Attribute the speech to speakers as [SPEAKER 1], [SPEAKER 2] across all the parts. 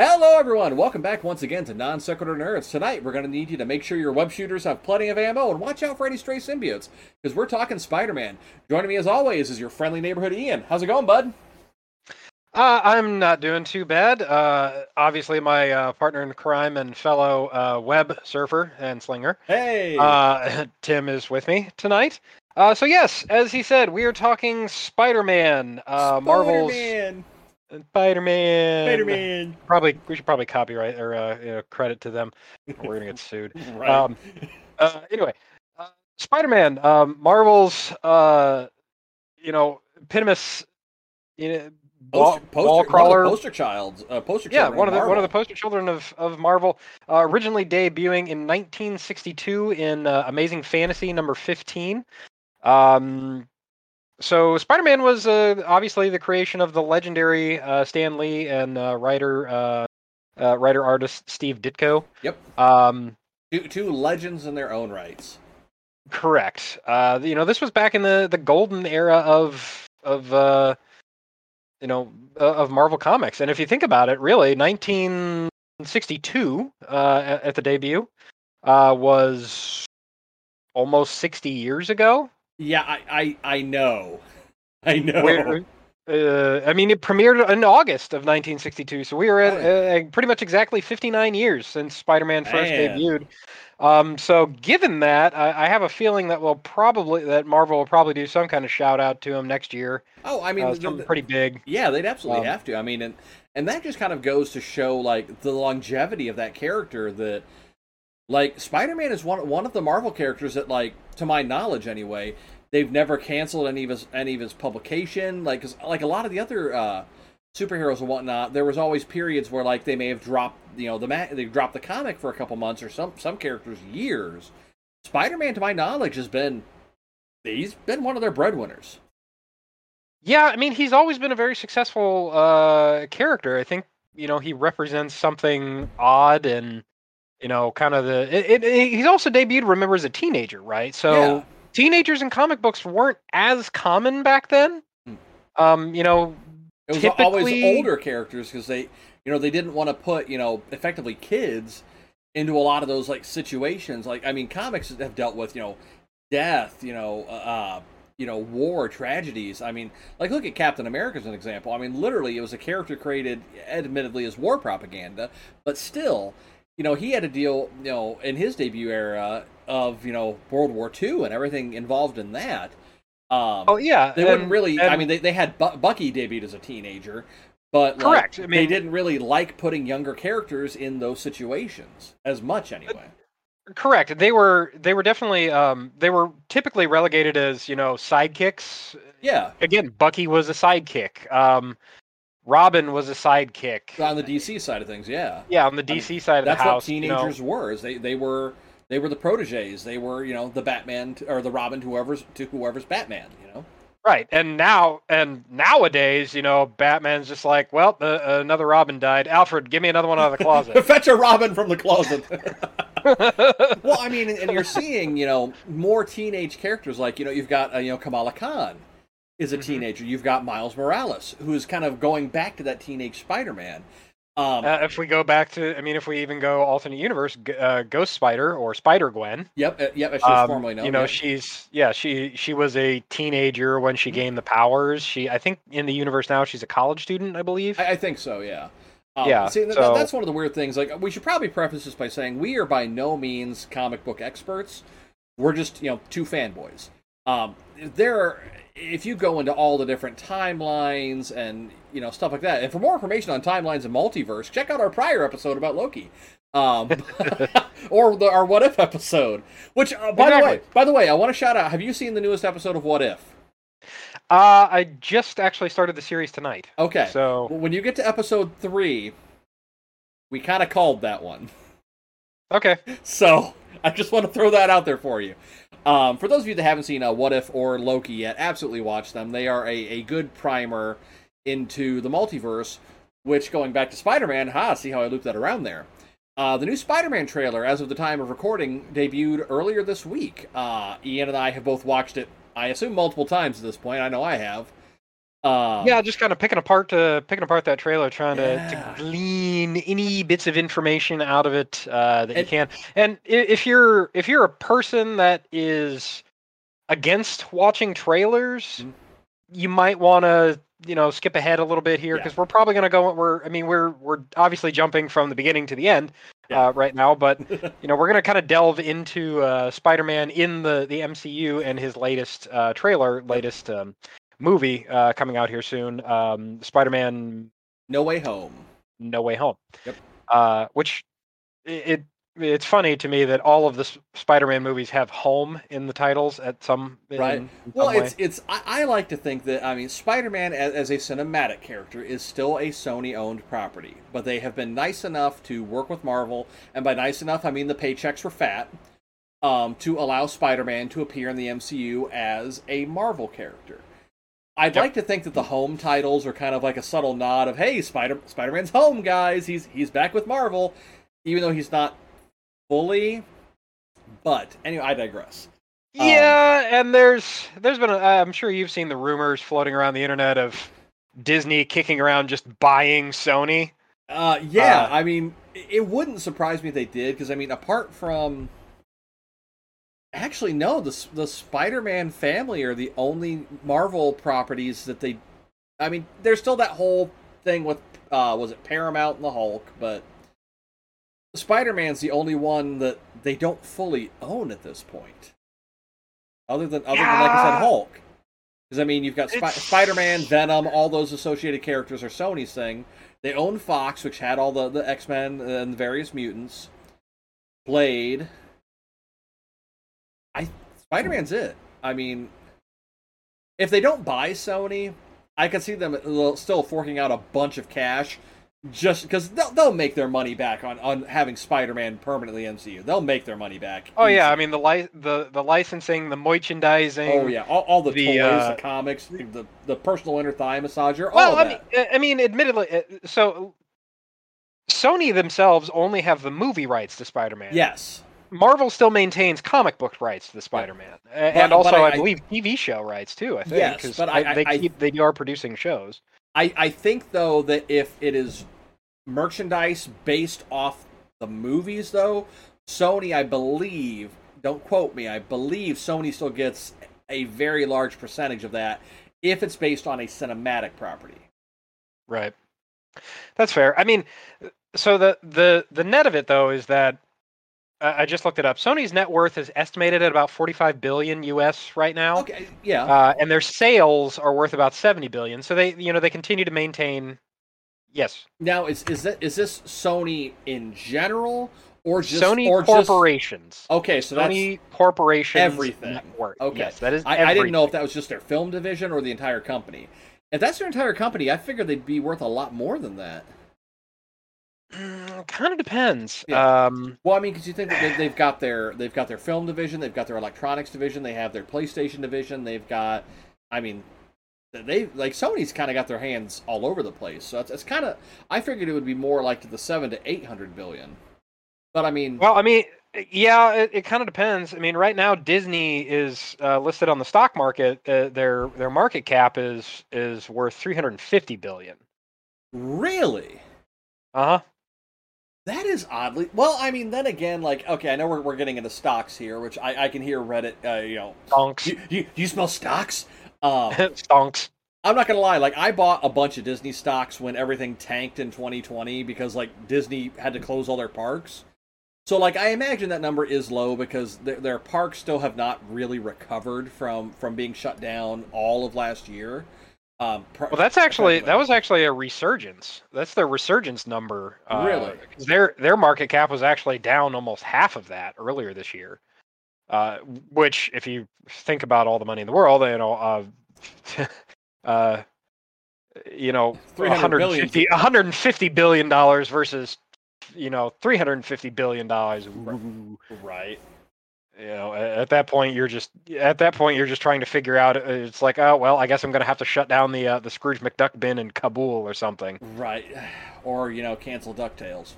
[SPEAKER 1] Hello, everyone. Welcome back once again to Non Sequitur Nerds. Tonight, we're going to need you to make sure your web shooters have plenty of ammo and watch out for any stray symbiotes because we're talking Spider Man. Joining me, as always, is your friendly neighborhood Ian. How's it going, bud?
[SPEAKER 2] Uh, I'm not doing too bad. Uh, obviously, my uh, partner in crime and fellow uh, web surfer and slinger,
[SPEAKER 1] Hey.
[SPEAKER 2] uh, Tim, is with me tonight. Uh, so yes, as he said, we are talking Spider-Man, uh, Marvel's
[SPEAKER 1] Spider-Man.
[SPEAKER 2] Spider-Man.
[SPEAKER 1] Spider-Man.
[SPEAKER 2] Probably we should probably copyright or uh, you know, credit to them. We're gonna get sued.
[SPEAKER 1] Right.
[SPEAKER 2] Um, uh, anyway, uh, Spider-Man, um, Marvel's, uh, you know, epitomous, you know, wall,
[SPEAKER 1] poster,
[SPEAKER 2] wall
[SPEAKER 1] one of the
[SPEAKER 2] crawler.
[SPEAKER 1] poster child. Uh, poster
[SPEAKER 2] Yeah, one of the one of the poster children of of Marvel, uh, originally debuting in 1962 in uh, Amazing Fantasy number 15. Um, so Spider-Man was uh, obviously the creation of the legendary uh, Stan Lee and uh, writer uh, uh, writer artist Steve Ditko.
[SPEAKER 1] Yep.
[SPEAKER 2] Um,
[SPEAKER 1] Two, two legends in their own rights.
[SPEAKER 2] Correct. Uh, you know, this was back in the, the golden era of of uh, you know uh, of Marvel Comics, and if you think about it, really, 1962 uh, at, at the debut uh, was almost 60 years ago.
[SPEAKER 1] Yeah, I, I, I know. I know.
[SPEAKER 2] Where, uh, I mean, it premiered in August of 1962, so we were at uh, pretty much exactly 59 years since Spider-Man first
[SPEAKER 1] Man.
[SPEAKER 2] debuted. Um, so, given that, I, I have a feeling that we'll probably that Marvel will probably do some kind of shout out to him next year.
[SPEAKER 1] oh, I mean,
[SPEAKER 2] uh, something
[SPEAKER 1] the-
[SPEAKER 2] pretty big.
[SPEAKER 1] Yeah, they'd absolutely
[SPEAKER 2] Um,
[SPEAKER 1] have to. I mean, and and that just kind of goes to show like the longevity of that character. That like Spider-Man is one one of the Marvel characters that, like, to my knowledge, anyway, they've never canceled any of his any of his publication. Like, 'cause, like a lot of the other uh, superheroes and whatnot, there was always periods where like they may have dropped, you know, the ma- they dropped the comic for a couple months or some some characters years. Spider-Man, to my knowledge, has been he's been one of their breadwinners.
[SPEAKER 2] Yeah, I mean, he's always been a very successful uh, character. I think you know he represents something odd and you know kind of the. It, it, he's also debuted, remember, as a teenager, right? So.
[SPEAKER 1] Yeah.
[SPEAKER 2] teenagers in comic books weren't as common back then.
[SPEAKER 1] Hmm.
[SPEAKER 2] Um, you know,
[SPEAKER 1] It was always older characters because they, you know, they didn't want to put, you know, effectively kids into a lot of those like situations. Like, I mean, comics have dealt with, you know, death, you know, uh, you know, war, tragedies. I mean, like look at Captain America as an example. I mean, literally, it was a character created, admittedly, as war propaganda, but still, you know, he had a deal, you know, in his debut era of, you know, World War II and everything involved in that. Um,
[SPEAKER 2] oh yeah,
[SPEAKER 1] they
[SPEAKER 2] and-
[SPEAKER 1] wouldn't really. I mean, they, they had Bu- Bucky debuted as a teenager, but like,
[SPEAKER 2] Correct. I
[SPEAKER 1] they didn't really like putting younger characters in those situations as much, anyway.
[SPEAKER 2] correct. They were they were definitely um they were typically relegated as you know sidekicks.
[SPEAKER 1] Yeah,
[SPEAKER 2] Again, Bucky was a sidekick. Um, Robin was a sidekick.
[SPEAKER 1] on the DC side of things, yeah,
[SPEAKER 2] yeah, on the
[SPEAKER 1] I mean,
[SPEAKER 2] DC side of
[SPEAKER 1] that's
[SPEAKER 2] the
[SPEAKER 1] what
[SPEAKER 2] house. you know.
[SPEAKER 1] teenagers were. Is they they were they were the proteges. They were you know the Batman to, or the Robin to whoever's to whoever's Batman. You know.
[SPEAKER 2] Right, and now and nowadays, you know, Batman's just like, well, uh, another Robin died. Alfred, give me another one out of the closet.
[SPEAKER 1] Fetch a Robin from the closet. well, I mean, and you're seeing, you know, more teenage characters. Like, you know, you've got, uh, you know, Kamala Khan is a
[SPEAKER 2] Mhm.
[SPEAKER 1] teenager. You've got Miles Morales, who is kind of going back to that teenage Spider-Man. Um,
[SPEAKER 2] Uh, if we go back to, I mean, if we even go alternate universe, uh, Ghost Spider or Spider Gwen,
[SPEAKER 1] yep, uh, yep, as she was
[SPEAKER 2] um,
[SPEAKER 1] formerly known.
[SPEAKER 2] you know,
[SPEAKER 1] yeah.
[SPEAKER 2] she's yeah, she she was a teenager when she gained the powers. She, I think, in the universe now, she's a college student, I believe.
[SPEAKER 1] I, I think so, yeah. Um,
[SPEAKER 2] Yeah,
[SPEAKER 1] See,
[SPEAKER 2] so-
[SPEAKER 1] that's one of the weird things. Like, we should probably preface this by saying we are by no means comic book experts. We're just, you know, two fanboys. Um, there, are, if you go into all the different timelines and you know stuff like that, and for more information on timelines and multiverse, check out our prior episode about Loki. Um, or the, our What If episode. Which, uh, by the way, by the way, I want to shout out. Have you seen the newest episode of What If?
[SPEAKER 2] uh, I just actually started the series tonight.
[SPEAKER 1] Okay.
[SPEAKER 2] So
[SPEAKER 1] Well, when you get to episode three, we kind of called that one.
[SPEAKER 2] okay,
[SPEAKER 1] So I just want to throw that out there for you. Um, for those of you that haven't seen uh, What If or Loki yet, absolutely watch them. They are a, a good primer into the multiverse, which going back to Spider Man, ha, see how I looped that around there. Uh, the new Spider Man trailer, as of the time of recording, debuted earlier this week. Uh, Ian and I have both watched it, I assume, multiple times at this point. I know I have. Uh,
[SPEAKER 2] yeah, just kind of picking apart to picking apart that trailer, trying to,
[SPEAKER 1] Yeah.
[SPEAKER 2] to glean any bits of information out of it uh, that you can. And if you're if you're a person that is against watching trailers,
[SPEAKER 1] Mhm.
[SPEAKER 2] you might want to you know skip ahead a little bit here
[SPEAKER 1] Yeah.
[SPEAKER 2] because we're probably going to go. We're I mean we're we're obviously jumping from the beginning to the end
[SPEAKER 1] Yeah.
[SPEAKER 2] uh, right now, but you know we're going to kind of delve into uh, Spider-Man in the the MCU and his latest uh, trailer, latest um, movie uh, coming out here soon. Um, Spider-Man
[SPEAKER 1] No Way Home.
[SPEAKER 2] No Way Home.
[SPEAKER 1] Yep.
[SPEAKER 2] Uh, which i- it it's funny to me that all of the Spider-Man movies have "home" in the titles at some in-
[SPEAKER 1] Right.
[SPEAKER 2] in some
[SPEAKER 1] Well, it's it's. I, I like to think that I mean, Spider-Man as, as a cinematic character is still a Sony-owned property, but they have been nice enough to work with Marvel, and by nice enough, I mean the paychecks were fat, um, to allow Spider-Man to appear in the MCU as a Marvel character. I'd
[SPEAKER 2] Yep.
[SPEAKER 1] like to think that the home titles are kind of like a subtle nod of, "Hey, Spider Spider-Man's home, guys. He's he's back with Marvel, even though he's not fully." But anyway, I digress. um,
[SPEAKER 2] Yeah, and there's there's been a, I'm sure you've seen the rumors floating around the internet of Disney kicking around just buying Sony.
[SPEAKER 1] Uh, yeah,
[SPEAKER 2] Uh,
[SPEAKER 1] I mean, it wouldn't surprise me if they did because I mean, apart from actually, no, the the Spider-Man family are the only Marvel properties that they. I mean, there's still that whole thing with uh, was it Paramount and the Hulk, but Spider-Man's the only one that they don't fully own at this point. Other than other than like I said, Hulk. Because I mean, you've got
[SPEAKER 2] It's-
[SPEAKER 1] Spider-Man, Venom, all those associated characters are Sony's thing. They own Fox, which had all the, the X Men and the various mutants. Blade. Spider Man's it. I mean, if they don't buy Sony, I could see them still forking out a bunch of cash, just because they'll, they'll make their money back on, on having Spider Man permanently MCU. They'll make their money back.
[SPEAKER 2] Oh yeah, I mean the li- the the licensing, the merchandising.
[SPEAKER 1] Oh yeah, all, all the,
[SPEAKER 2] the,
[SPEAKER 1] toys,
[SPEAKER 2] uh,
[SPEAKER 1] the comics, the, the the personal inner thigh massager, all
[SPEAKER 2] Well, I mean, I- I mean, admittedly, uh, so Sony themselves only have the movie rights to Spider-Man.
[SPEAKER 1] yes,
[SPEAKER 2] Marvel still maintains comic book rights to the Spider-Man, and
[SPEAKER 1] but
[SPEAKER 2] also
[SPEAKER 1] I-
[SPEAKER 2] I,
[SPEAKER 1] I-
[SPEAKER 2] believe TV show rights too. I think.
[SPEAKER 1] Yes, but I-
[SPEAKER 2] they
[SPEAKER 1] I-
[SPEAKER 2] keep, they are producing shows.
[SPEAKER 1] I, I think though that if it is merchandise based off the movies though, Sony I believe, don't quote me, I believe Sony still gets a very large percentage of that if it's based on a cinematic property.
[SPEAKER 2] Right. That's fair. I mean, so the the the net of it though is that I just looked it up. Sony's net worth is estimated at about 45 billion US right now.
[SPEAKER 1] Okay, yeah.
[SPEAKER 2] Uh, and their sales are worth about 70 billion. So they, you know, they continue to maintain. Yes,
[SPEAKER 1] now is is that is this Sony in general or just
[SPEAKER 2] Sony
[SPEAKER 1] or just
[SPEAKER 2] corporations.
[SPEAKER 1] Okay, so that's
[SPEAKER 2] Sony corporations.
[SPEAKER 1] everything.
[SPEAKER 2] Net worth.
[SPEAKER 1] Okay.
[SPEAKER 2] Yes, that is.
[SPEAKER 1] I, I didn't know if that was just their film division or the entire company. If that's their entire company, I figured they'd be worth a lot more than that.
[SPEAKER 2] Mm, kind of depends.
[SPEAKER 1] Yeah.
[SPEAKER 2] Um,
[SPEAKER 1] Well, I mean, because you think that they, they've got their they've got their film division, they've got their electronics division, they have their PlayStation division, they've got, I mean, they like Sony's kind of got their hands all over the place. So it's, it's kind of I figured it would be more like the seven to eight hundred billion. But I mean,
[SPEAKER 2] well, I mean, yeah, it, it kind of depends. I mean, right now Disney is uh, listed on the stock market. Uh, their their market cap is is worth 350 billion.
[SPEAKER 1] really,
[SPEAKER 2] Uh huh.
[SPEAKER 1] That is oddly well. I mean, then again, like okay, I know we're, we're getting into stocks here, which I, I can hear Reddit. Uh, you know,
[SPEAKER 2] Stonks.
[SPEAKER 1] do, do, do you smell stocks? Um,
[SPEAKER 2] Stonks.
[SPEAKER 1] I'm not gonna lie, like I bought a bunch of Disney stocks when everything tanked in 2020 because like Disney had to close all their parks. So like I imagine that number is low because their, their parks still have not really recovered from from being shut down all of last year. Um,
[SPEAKER 2] Well, that's actually that was actually a resurgence. That's their resurgence number. Uh,
[SPEAKER 1] Really?
[SPEAKER 2] Their their market cap was actually down almost half of that earlier this year. Uh, which, if you think about all the money in the world, you know, uh, uh, you know,
[SPEAKER 1] 300 billion.
[SPEAKER 2] 150, 150 billion dollars versus, you know, 350 billion dollars.
[SPEAKER 1] right.
[SPEAKER 2] You know, at that point, you're just at that point you're just trying to figure out. uh, It's like, oh well, I guess I'm going to have to shut down the uh, the Scrooge McDuck bin in Kabul or something.
[SPEAKER 1] Right. Or you know, cancel Ducktales.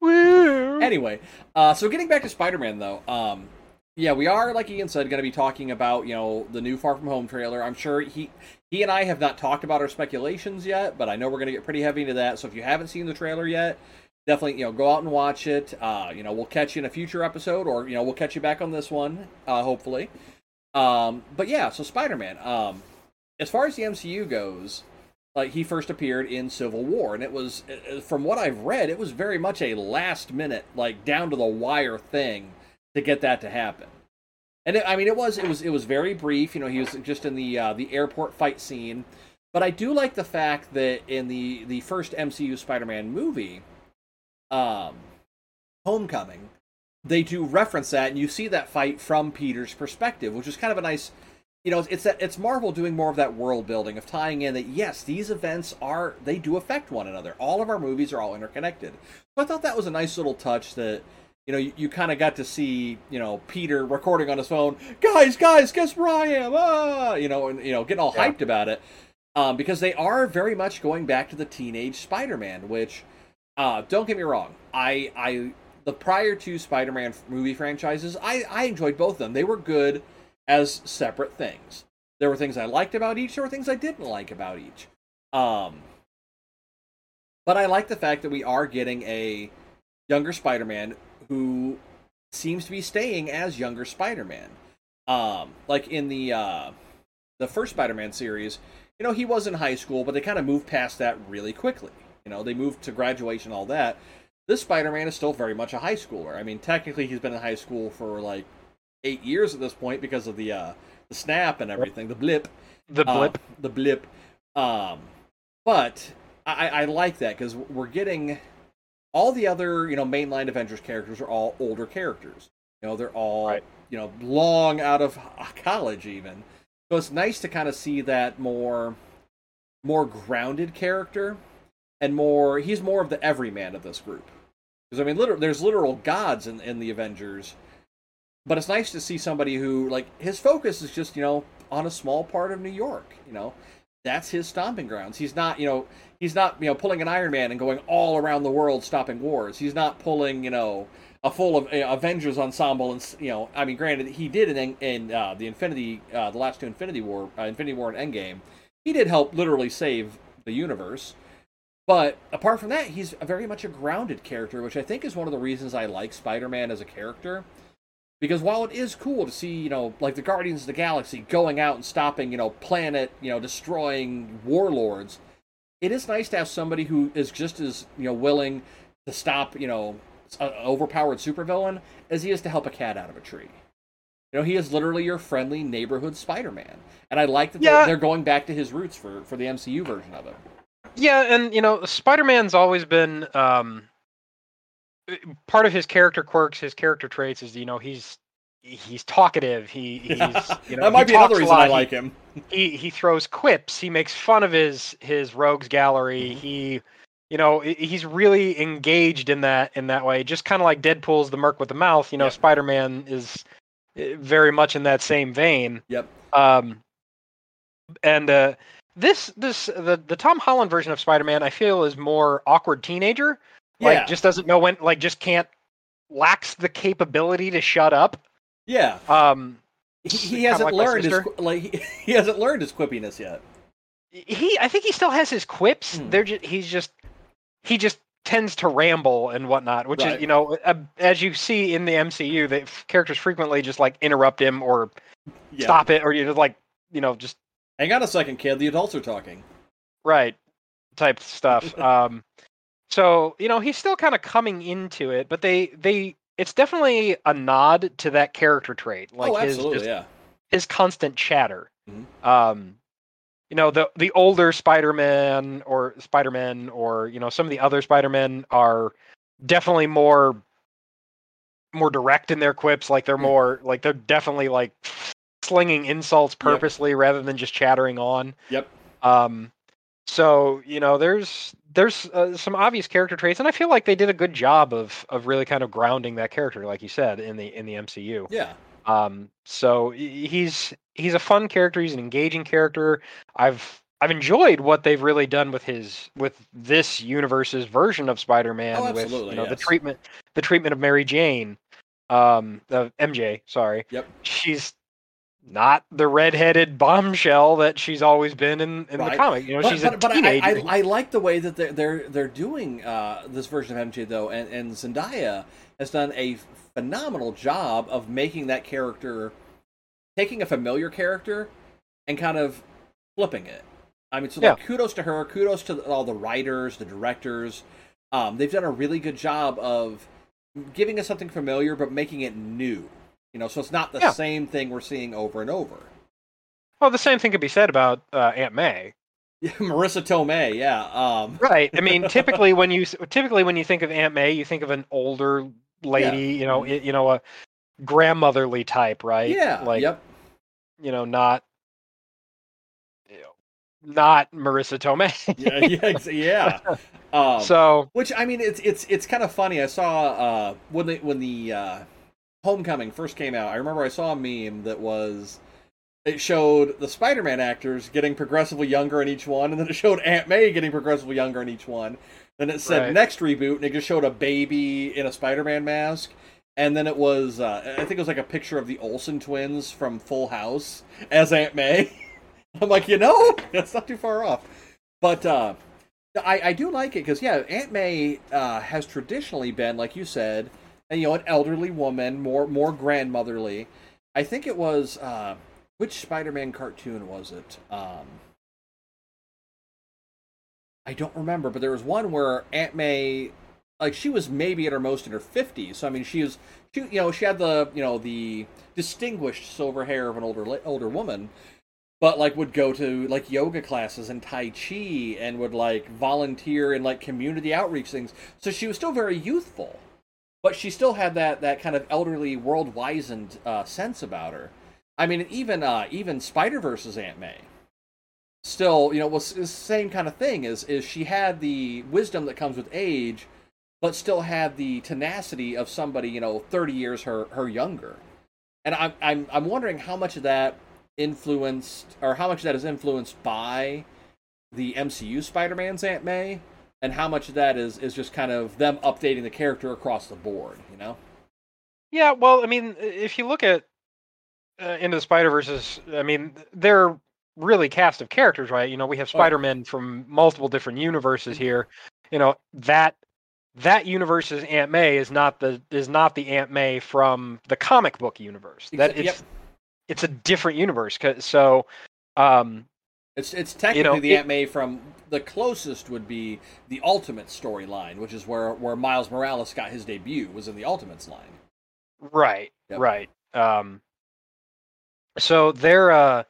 [SPEAKER 2] Woo!
[SPEAKER 1] Anyway, uh, so getting back to Spider-Man though, um, yeah, we are, like Ian said, going to be talking about you know the new Far From Home trailer. I'm sure he he and I have not talked about our speculations yet, but I know we're going to get pretty heavy into that. So if you haven't seen the trailer yet, definitely you know go out and watch it. Uh, you know we'll catch you in a future episode, or you know we'll catch you back on this one, uh, hopefully. Um, but yeah, so Spider Man. Um, as far as the MCU goes, like he first appeared in Civil War, and it was uh, from what I've read, it was very much a last minute, like down to the wire thing to get that to happen. And it, I mean, it was it was it was very brief. You know, he was just in the uh, the airport fight scene. But I do like the fact that in the the first MCU Spider-Man movie, um, Homecoming, they do reference that, and you see that fight from Peter's perspective, which is kind of a nice. You know, it's that it's Marvel doing more of that world building of tying in that yes, these events are they do affect one another. All of our movies are all interconnected. So I thought that was a nice little touch that you know, you, you kind of got to see, you know, Peter recording on his phone, guys, guys, guess where I am? Ah, you know, and you know, getting all yeah. hyped about it, um, because they are very much going back to the teenage Spider-Man. Which, uh, don't get me wrong, I, I, the prior two Spider-Man movie franchises, I, I enjoyed both of them. They were good as separate things. There were things I liked about each. There were things I didn't like about each. Um, but I like the fact that we are getting a younger Spider-Man who seems to be staying as younger Spider-Man. Um, like in the uh, the first Spider-Man series, you know, he was in high school, but they kind of moved past that really quickly. You know, they moved to graduation, all that. This Spider-Man is still very much a high schooler. I mean, technically, he's been in high school for like eight years at this point because of the uh, the snap and everything, the blip,
[SPEAKER 2] the blip,
[SPEAKER 1] uh, the blip. Um, but I, I like that because we're getting all the other you know mainline Avengers characters are all older characters. You know, they're all right. you know long out of college even. So it's nice to kind of see that more more grounded character and more he's more of the everyman of this group. Because I mean, there's literal gods in in the Avengers, but it's nice to see somebody who like his focus is just you know on a small part of New York. You know, that's his stomping grounds. He's not, you know, he's not, you know, pulling an Iron Man and going all around the world stopping wars. He's not pulling, you know, a full of uh, Avengers ensemble, and you know, I mean, granted, he did in in uh, the Infinity, uh, the last two Infinity War, uh, Infinity War and Endgame, he did help literally save the universe. But apart from that, he's very much a grounded character, which I think is one of the reasons I like Spider-Man as a character because while it is cool to see, you know, like the Guardians of the Galaxy going out and stopping, you know, planet, you know, destroying warlords, it is nice to have somebody who is just as, you know, willing to stop, you know, an overpowered supervillain as he is to help a cat out of a tree. You know, he is literally your friendly neighborhood Spider-Man, and I like that yeah. they're, they're going back to his roots for for the MCU version of it.
[SPEAKER 2] Yeah, and you know, Spider-Man's always been um, part of his character quirks, his character traits is you know he's he's talkative. He he's you know
[SPEAKER 1] that might be another reason I like him.
[SPEAKER 2] He he throws quips. He makes fun of his his rogues gallery. Mm-hmm. He you know he's really engaged in that in that way. Just kind of like Deadpool's the Merc with the mouth. You know, yep. Spider Man is eh, very much in that same vein.
[SPEAKER 1] Yep.
[SPEAKER 2] Um, and uh, this this the the Tom Holland version of Spider Man I feel is more awkward teenager like yeah. just doesn't know when like just can't lacks the capability to shut up.
[SPEAKER 1] Yeah.
[SPEAKER 2] Um
[SPEAKER 1] he, he hasn't like learned his like he, hasn't learned his quippiness yet.
[SPEAKER 2] He I think he still has his quips. Hmm. They're just he's just he just tends to ramble and whatnot, which right. is you know as you see in the MCU, that characters frequently just like interrupt him or yeah. stop it, or you just like you know just
[SPEAKER 1] hang on a second, kid. The adults are talking.
[SPEAKER 2] Right, type stuff. um, so, you know, he's still kind of coming into it, but they they it's definitely a nod to that character trait. Like
[SPEAKER 1] oh,
[SPEAKER 2] his
[SPEAKER 1] just, yeah.
[SPEAKER 2] his constant chatter. Mm-hmm. Um you know, the the older Spider-Man or Spider-Man or, you know, some of the other Spider-Men are definitely more more direct in their quips, like they're more like they're definitely like slinging insults purposely yep. rather than just chattering on.
[SPEAKER 1] Yep.
[SPEAKER 2] Um so you know, there's there's uh, some obvious character traits, and I feel like they did a good job of of really kind of grounding that character, like you said, in the in the MCU.
[SPEAKER 1] Yeah.
[SPEAKER 2] Um. So he's he's a fun character. He's an engaging character. I've I've enjoyed what they've really done with his with this universe's version of Spider-Man.
[SPEAKER 1] Oh,
[SPEAKER 2] with
[SPEAKER 1] you
[SPEAKER 2] know
[SPEAKER 1] yes.
[SPEAKER 2] the treatment the treatment of Mary Jane. um, uh, MJ, sorry.
[SPEAKER 1] Yep.
[SPEAKER 2] She's not the redheaded bombshell that she's always been in, in
[SPEAKER 1] Right.
[SPEAKER 2] the comic. You know,
[SPEAKER 1] but,
[SPEAKER 2] she's
[SPEAKER 1] but,
[SPEAKER 2] a
[SPEAKER 1] but I,
[SPEAKER 2] teenager.
[SPEAKER 1] I, I like the way that they're they're, they're doing uh, this version of MJ though, and, and Zendaya has done a phenomenal job of making that character, taking a familiar character, and kind of flipping it. I mean, so like kudos to her, kudos to all the writers, the directors. Um, they've done a really good job of giving us something familiar but making it new. You know, so it's not the
[SPEAKER 2] Yeah.
[SPEAKER 1] same thing we're seeing over and over.
[SPEAKER 2] well, the same thing could be said about uh, Aunt May.
[SPEAKER 1] Marisa Tomei, yeah. Um,
[SPEAKER 2] Right. I mean, typically when you typically when you think of Aunt May, you think of an older lady. You know, you know, a grandmotherly type, right?
[SPEAKER 1] yeah.
[SPEAKER 2] Like
[SPEAKER 1] yep.
[SPEAKER 2] you know, not not Marisa Tomei.
[SPEAKER 1] yeah, yeah, yeah. Um,
[SPEAKER 2] so
[SPEAKER 1] which I mean, it's it's it's kind of funny. I saw uh, when the when the uh, Homecoming first came out. I remember I saw a meme that was it showed the Spider-Man actors getting progressively younger in each one, and then it showed Aunt May getting progressively younger in each one. Then it said
[SPEAKER 2] Right.
[SPEAKER 1] next reboot, and it just showed a baby in a Spider-Man mask. And then it was, uh, I think it was like a picture of the Olsen twins from Full House as Aunt May. I'm like, you know, that's not too far off. But uh, I, I do like it because yeah, Aunt May uh, has traditionally been, like you said, and, you know, an elderly woman, more more grandmotherly. I think it was uh, which Spider-Man cartoon was it? Um, I don't remember, but there was one where Aunt May, like she was maybe at her most in her fifties. So I mean, she was, she you know, she had the you know the distinguished silver hair of an older older woman, but like would go to like yoga classes and tai chi and would like volunteer in like community outreach things. So she was still very youthful, but she still had that that kind of elderly, world wizened uh, sense about her. I mean, even uh, even Spider Verse's Aunt May still, you know, was the same kind of thing. Is is she had the wisdom that comes with age, but still had the tenacity of somebody, you know, thirty years her her younger. And I'm I'm I'm wondering how much of that influenced, or how much that is influenced by the MCU Spider-Man's Aunt May, and how much of that is is just kind of them updating the character across the board. You know?
[SPEAKER 2] yeah, well, I mean, if you look at uh, into the Spider Verses, I mean, they're really cast of characters, right? You know, we have
[SPEAKER 1] Oh.
[SPEAKER 2] Spider Man from multiple different universes here. You know that that universe's Aunt May is not the is not the Aunt May from the comic book universe. That it's
[SPEAKER 1] yep.
[SPEAKER 2] it's a different universe. So, um,
[SPEAKER 1] It's it's technically
[SPEAKER 2] know,
[SPEAKER 1] the
[SPEAKER 2] it-
[SPEAKER 1] Aunt May from the closest would be the Ultimate storyline, which is where where Miles Morales got his debut was in the Ultimates line.
[SPEAKER 2] Right,
[SPEAKER 1] Yep.
[SPEAKER 2] right. Um, so there, uh,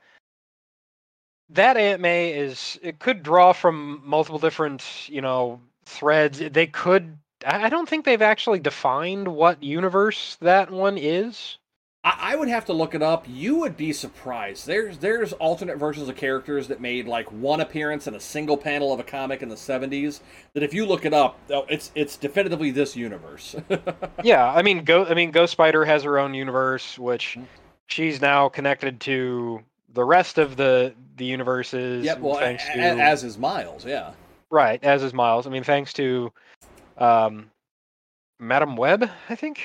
[SPEAKER 2] that Aunt May is it could draw from multiple different, you know, threads. They could. I don't think they've actually defined what universe that one is.
[SPEAKER 1] I, I would have to look it up. You would be surprised. There's there's alternate versions of characters that made like one appearance in a single panel of a comic in the '70s. That if you look it up, oh, it's it's definitively this universe.
[SPEAKER 2] yeah, I mean, Go. I mean, Ghost Spider has her own universe, which
[SPEAKER 1] Mhm.
[SPEAKER 2] she's now connected to the rest of the the universes.
[SPEAKER 1] yep. Well,
[SPEAKER 2] thanks
[SPEAKER 1] a-
[SPEAKER 2] to
[SPEAKER 1] as is Miles. Yeah.
[SPEAKER 2] Right, as is Miles. I mean, thanks to um, Madam Web, I think.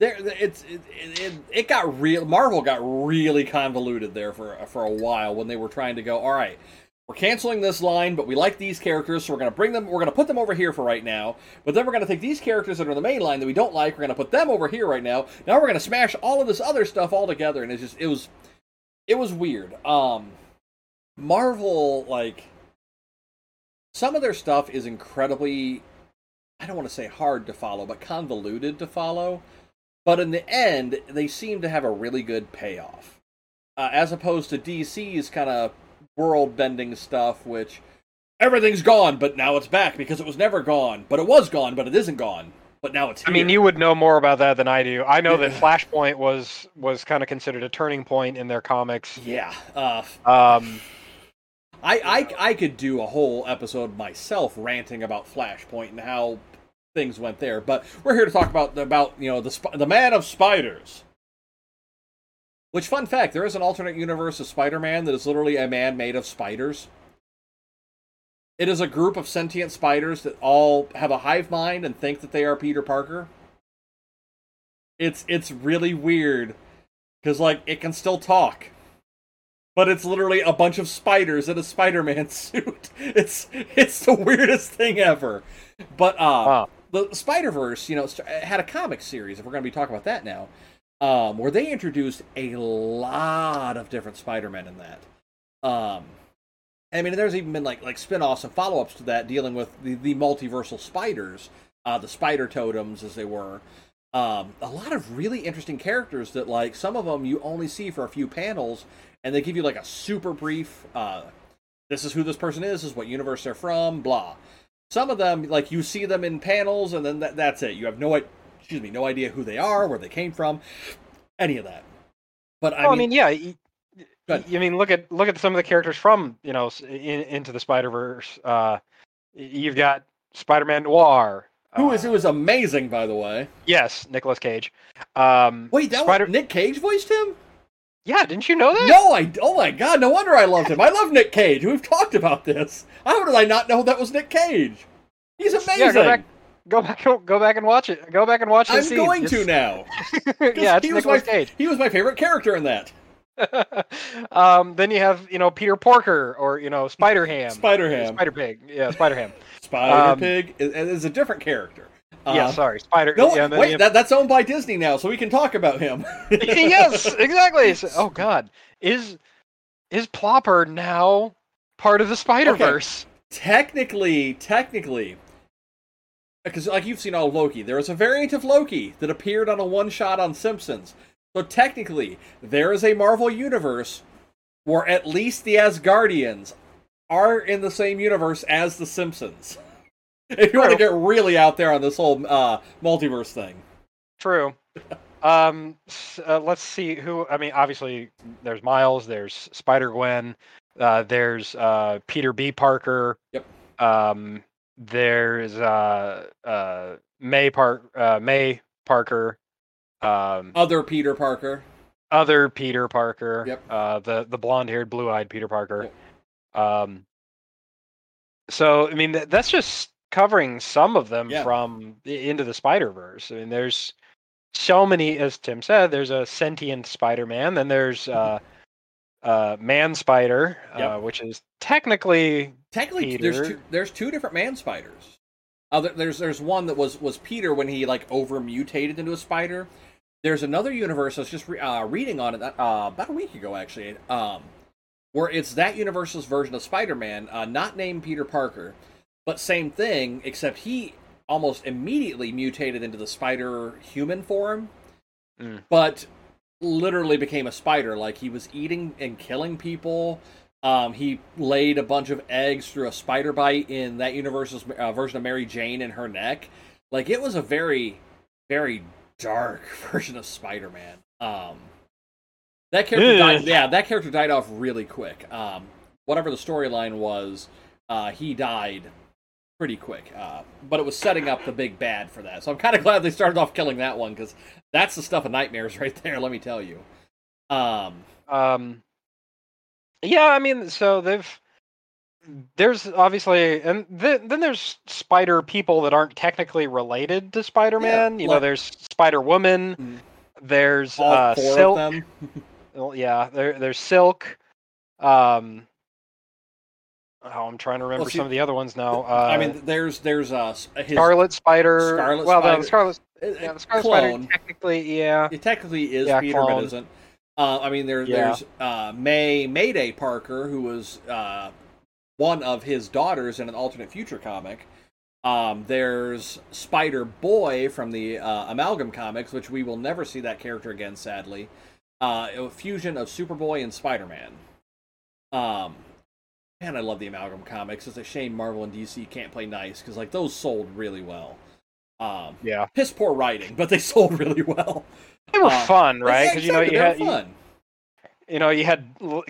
[SPEAKER 1] There, it's it, it, it, got real. Marvel got really convoluted there for for a while when they were trying to go. All right, we're canceling this line, but we like these characters, so we're going to bring them. We're going to put them over here for right now. But then we're going to take these characters that are the main line that we don't like. We're going to put them over here right now. Now we're going to smash all of this other stuff all together, and it's just it was it was weird. Um, Marvel like some of their stuff is incredibly. I don't want to say hard to follow, but convoluted to follow. But in the end, they seem to have a really good payoff. Uh, as opposed to DC's kind of world bending stuff, which everything's gone, but now it's back because it was never gone. But it was gone, but it isn't gone. But now it's
[SPEAKER 2] I mean, you would know more about that than I do. I know that Flashpoint was was kind of considered a turning point in their comics.
[SPEAKER 1] Yeah. Uh,
[SPEAKER 2] Um,
[SPEAKER 1] I, I, I could do a whole episode myself ranting about Flashpoint and how things went there, but we're here to talk about about you know the the Man of Spiders. Which fun fact, there is an alternate universe of Spider-Man that is literally a man made of spiders. It is a group of sentient spiders that all have a hive mind and think that they are Peter Parker. it's it's really weird because like it can still talk, but it's literally a bunch of spiders in a Spider-Man suit. It's it's the weirdest thing ever. But uh,
[SPEAKER 2] Wow.
[SPEAKER 1] The Spider Verse, you know, had a comic series. If we're going to be talking about that now, um, where they introduced a lot of different Spider Men in that. Um, I mean, there's even been like like spin-offs and follow-ups to that dealing with the, the multiversal spiders, uh, the spider totems as they were. Um, a lot of really interesting characters that like some of them you only see for a few panels, and they give you like a super brief. Uh, this is who this person is. This is what universe they're from. Blah. Some of them, like you see them in panels, and then that, that's it. You have no, excuse me, no idea who they are, where they came from, any of that. But I mean,
[SPEAKER 2] yeah. y-
[SPEAKER 1] Go
[SPEAKER 2] y- I mean, look at look at some of the characters from you know in, into the Spider Verse. Uh, you've got Spider Man Noir.
[SPEAKER 1] who
[SPEAKER 2] uh,
[SPEAKER 1] is who is amazing, by the way.
[SPEAKER 2] Yes, Nicolas Cage. Um,
[SPEAKER 1] Wait, that
[SPEAKER 2] Spider.
[SPEAKER 1] was Nick Cage voiced him?
[SPEAKER 2] Yeah, didn't you know that?
[SPEAKER 1] No, I. Oh my god! No wonder I loved him. I love Nick Cage. We've talked about this. How did I not know that was Nick Cage? He's amazing.
[SPEAKER 2] Yeah, go back, go back, go back and watch it. Go back and watch.
[SPEAKER 1] I'm
[SPEAKER 2] the scene.
[SPEAKER 1] going to now.
[SPEAKER 2] yeah, it's
[SPEAKER 1] he was my
[SPEAKER 2] Cage.
[SPEAKER 1] he was my favorite character in that.
[SPEAKER 2] um, then you have you know Peter Porker or you know Spider Ham,
[SPEAKER 1] Spider Ham,
[SPEAKER 2] Spider Pig. Yeah, Spider Ham.
[SPEAKER 1] Spider
[SPEAKER 2] um,
[SPEAKER 1] Pig is, is a different character.
[SPEAKER 2] Yeah, sorry, Spider.
[SPEAKER 1] No,
[SPEAKER 2] yeah,
[SPEAKER 1] wait,
[SPEAKER 2] have-
[SPEAKER 1] that, that's owned by Disney now, so we can talk about him.
[SPEAKER 2] yes, exactly. So- oh God, is is Plopper now part of the Spider Verse?
[SPEAKER 1] technically, technically, because like you've seen all of Loki, there is a variant of Loki that appeared on a one shot on Simpsons. So technically, there is a Marvel universe where at least the Asgardians are in the same universe as the Simpsons. If you want to get really out there on this whole uh, multiverse thing,
[SPEAKER 2] True. Um, uh, let's see who. I mean, obviously, there's Miles. There's Spider Gwen. Uh, there's uh, Peter B. Parker.
[SPEAKER 1] Yep.
[SPEAKER 2] Um, there's uh, uh, May Park. Uh, May Parker. Um,
[SPEAKER 1] other Peter Parker.
[SPEAKER 2] other Peter Parker.
[SPEAKER 1] Yep.
[SPEAKER 2] Uh, the the blonde haired, blue eyed Peter Parker. Um. So I mean, th- that's just covering some of them
[SPEAKER 1] Yeah.
[SPEAKER 2] from the, into the Spider Verse. I mean, there's so many, as Tim said. There's a sentient Spider Man. Then there's uh, uh, Man Spider, uh, which is technically
[SPEAKER 1] Technically, there's two, there's two different man spiders. Uh, there's there's one that was was Peter when he like over mutated into a spider. There's another universe I was just re- uh, reading on it uh, about a week ago actually, um, where it's that universe's version of Spider-Man, uh, not named Peter Parker, but same thing except he almost immediately mutated into the spider human form,
[SPEAKER 2] Mm.
[SPEAKER 1] but literally became a spider. Like he was eating and killing people. Um, he laid a bunch of eggs through a spider bite in that universe's uh, version of Mary Jane in her neck. Like it was a very, very dark version of Spider-Man. Um, that character died. Yeah, that character died off really quick. Um, whatever the storyline was, uh, he died pretty quick. Uh, but it was setting up the big bad for that. So I'm kind of glad they started off killing that one because that's the stuff of nightmares right there. Let me tell you. Um,
[SPEAKER 2] Um, yeah, I mean, so they've there's obviously, and th- then there's Spider people that aren't technically related to Spider Man. you know, there's Spider Woman.
[SPEAKER 1] Mm.
[SPEAKER 2] There's uh, Silk. Well, yeah, there there's Silk. Um, oh, I'm trying to remember
[SPEAKER 1] see,
[SPEAKER 2] some of the other ones now. Uh,
[SPEAKER 1] I mean, there's there's uh his
[SPEAKER 2] Scarlet Spider.
[SPEAKER 1] Scarlet
[SPEAKER 2] well,
[SPEAKER 1] Spider-
[SPEAKER 2] no, the Scarlet,
[SPEAKER 1] uh,
[SPEAKER 2] yeah, the Scarlet
[SPEAKER 1] clone.
[SPEAKER 2] Spider technically, yeah.
[SPEAKER 1] It technically is
[SPEAKER 2] Yeah,
[SPEAKER 1] Peter, but isn't. Uh, I mean, there,
[SPEAKER 2] Yeah.
[SPEAKER 1] there's uh, May Mayday Parker, who was uh, one of his daughters in an alternate future comic. Um, there's Spider Boy from the uh, Amalgam comics, which we will never see that character again, sadly. Uh, a fusion of Superboy and Spider Man. Um, man, I love the Amalgam comics. It's a shame Marvel and DC can't play nice because like those sold really well. Um,
[SPEAKER 2] Yeah,
[SPEAKER 1] piss poor writing, but they sold really well.
[SPEAKER 2] they were
[SPEAKER 1] Uh,
[SPEAKER 2] fun,
[SPEAKER 1] But
[SPEAKER 2] right?
[SPEAKER 1] yeah,
[SPEAKER 2] Because you know
[SPEAKER 1] exactly,
[SPEAKER 2] you
[SPEAKER 1] they
[SPEAKER 2] had
[SPEAKER 1] fun.
[SPEAKER 2] You know you had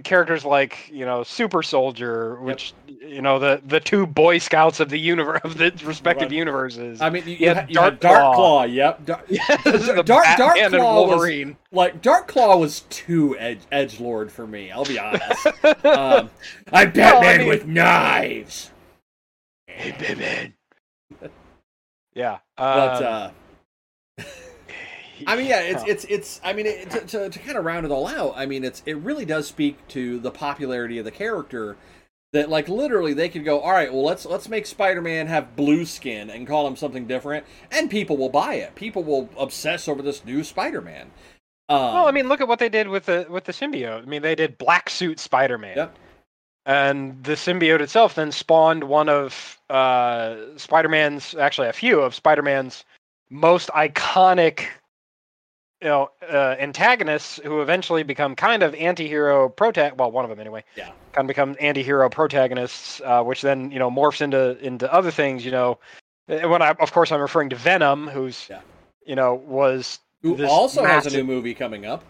[SPEAKER 2] characters like you know Super Soldier, which you know the the two Boy Scouts of the universe of the respective
[SPEAKER 1] Right.
[SPEAKER 2] universe.
[SPEAKER 1] I mean, you,
[SPEAKER 2] You had
[SPEAKER 1] had, you had
[SPEAKER 2] Dark
[SPEAKER 1] Dark
[SPEAKER 2] Claw.
[SPEAKER 1] Claw. Yep. Dark- Dark
[SPEAKER 2] and
[SPEAKER 1] Claw was- like Dark Claw was too edge edge lord for me. I'll be honest. um, I'm Batman
[SPEAKER 2] mean-
[SPEAKER 1] with knives.
[SPEAKER 2] Hey, Batman. yeah,
[SPEAKER 1] But
[SPEAKER 2] um,
[SPEAKER 1] uh, I mean, yeah, it's it's it's. I mean, it, to, to to kind of round it all out, I mean, it's it really does speak to the popularity of the character. That like literally they could go, all right, well let's let's make Spider-Man have blue skin and call him something different, and people will buy it. People will obsess over this new Spider-Man. Um,
[SPEAKER 2] well, I mean, look at what they did with the with the symbiote. I mean, they did black suit Spider-Man.
[SPEAKER 1] Yep.
[SPEAKER 2] And the symbiote itself then spawned one of uh, Spider-Man's, actually a few of Spider-Man's most iconic you know uh, antagonists who eventually become kind of anti-hero protag well one of them anyway
[SPEAKER 1] Yeah.
[SPEAKER 2] kind of become anti-hero protagonists uh, which then you know morphs into into other things you know Uh, when i of course i'm referring to venom who's
[SPEAKER 1] Yeah.
[SPEAKER 2] you know was
[SPEAKER 1] who
[SPEAKER 2] this
[SPEAKER 1] also has a new movie coming up.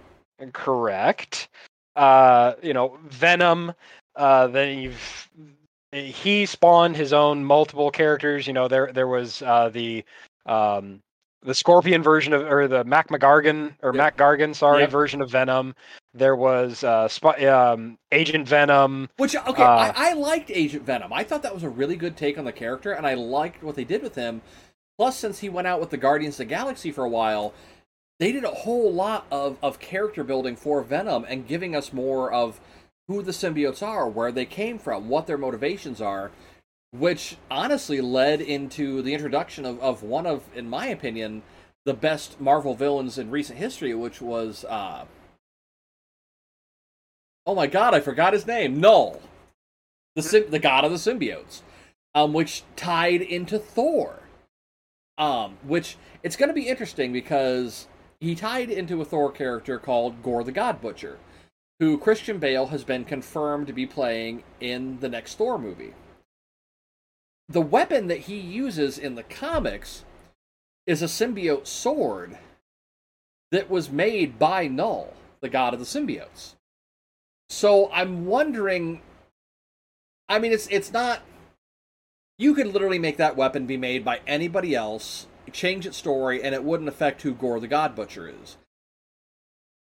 [SPEAKER 2] correct uh you know venom uh then you've he spawned his own multiple characters you know there there was uh the um the scorpion version of or the mac mcgargan or
[SPEAKER 1] Yep.
[SPEAKER 2] mac gargan sorry
[SPEAKER 1] Yep.
[SPEAKER 2] version of venom there was uh Sp- um agent venom
[SPEAKER 1] Which okay,
[SPEAKER 2] Uh,
[SPEAKER 1] I, I liked Agent Venom. I thought that was a really good take on the character, and I liked what they did with him. Plus, since he went out with the Guardians of the Galaxy for a while, they did a whole lot of, of character building for Venom and giving us more of who the symbiotes are, where they came from, what their motivations are, which honestly led into the introduction of, of one of, in my opinion, the best Marvel villains in recent history, which was uh Oh my god, I forgot his name. Knull. The the god of the symbiotes. Um which tied into Thor. Um which it's going to be interesting because he tied into a Thor character called Gorr the God Butcher, who Christian Bale has been confirmed to be playing in the next Thor movie. The weapon that he uses in the comics is a symbiote sword that was made by Knull, the god of the symbiotes. So I'm wondering I mean it's it's not you could literally make that weapon be made by anybody else, change its story, and it wouldn't affect who Gorr the God Butcher is.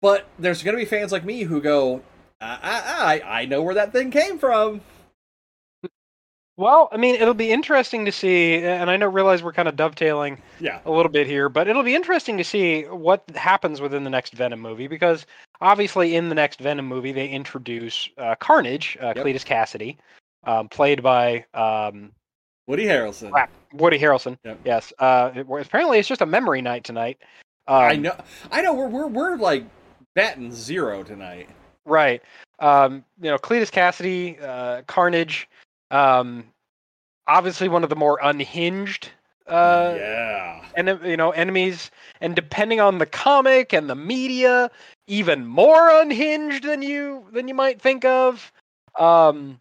[SPEAKER 1] But there's going to be fans like me who go, I, I, I I know where that thing came from.
[SPEAKER 2] Well i mean it'll be interesting to see and i know realize we're kind of dovetailing
[SPEAKER 1] Yeah.
[SPEAKER 2] a little bit here, but it'll be interesting to see what happens within the next Venom movie because obviously in the next Venom movie they introduce uh, Carnage, uh,
[SPEAKER 1] Yep.
[SPEAKER 2] Cletus Kasady, um, played by um,
[SPEAKER 1] Woody Harrelson.
[SPEAKER 2] Crap. Woody Harrelson.
[SPEAKER 1] Yep.
[SPEAKER 2] Yes. Uh, it- apparently it's just a memory night tonight. Um,
[SPEAKER 1] I know. I know. We're we're we're like batting zero tonight.
[SPEAKER 2] Right. Um, you know, Cletus Kasady, uh, Carnage, um, obviously one of the more unhinged uh,
[SPEAKER 1] yeah.
[SPEAKER 2] and you know enemies and depending on the comic and the media even more unhinged than you than you might think of um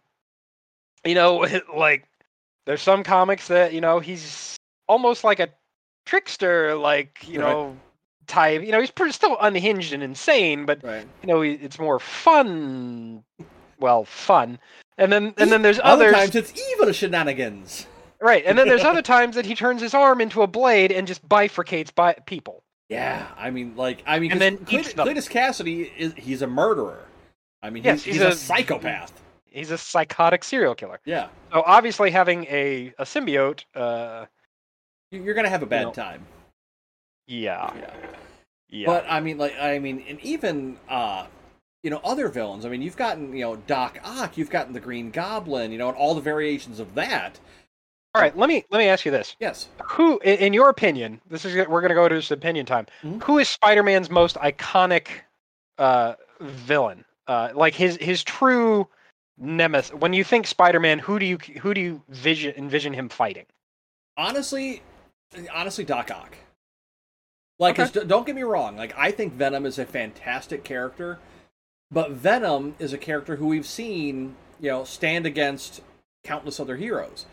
[SPEAKER 2] you know like there's some comics that you know he's almost like a trickster like you
[SPEAKER 1] Right.
[SPEAKER 2] know type you know he's pretty still unhinged and insane but
[SPEAKER 1] Right.
[SPEAKER 2] you know it's more fun well fun and then and then there's
[SPEAKER 1] Other
[SPEAKER 2] others
[SPEAKER 1] times it's evil shenanigans.
[SPEAKER 2] right and then there's other times that he turns his arm into a blade and just bifurcates by people
[SPEAKER 1] Yeah, I mean, like, I mean,
[SPEAKER 2] And then
[SPEAKER 1] Cletus. Cletus Kasady is—he's a murderer. I mean,
[SPEAKER 2] Yes,
[SPEAKER 1] he's,
[SPEAKER 2] he's
[SPEAKER 1] he's, a,
[SPEAKER 2] a-
[SPEAKER 1] psychopath.
[SPEAKER 2] he's a psychotic serial killer
[SPEAKER 1] Yeah,
[SPEAKER 2] so obviously having a, a symbiote uh
[SPEAKER 1] You- you're gonna have a bad
[SPEAKER 2] know.
[SPEAKER 1] time.
[SPEAKER 2] yeah
[SPEAKER 1] Yeah.
[SPEAKER 2] yeah
[SPEAKER 1] But I mean, like, I mean, and even uh, you know, other villains. I mean, you've gotten you know Doc Ock, you've gotten the Green Goblin, you know, and all the variations of that.
[SPEAKER 2] all right let me let me ask you this
[SPEAKER 1] Yes.
[SPEAKER 2] who in, your opinion this is we're going to go to this opinion time
[SPEAKER 1] Mhm.
[SPEAKER 2] Who is spider-man's most iconic uh villain uh like his his true nemesis when you think spider-man who do you who do you vision envision him fighting
[SPEAKER 1] honestly, honestly, Doc Ock. Like, d- don't get me wrong. Like, I think Venom is a fantastic character, but Venom is a character who we've seen, you know, stand against countless other heroes.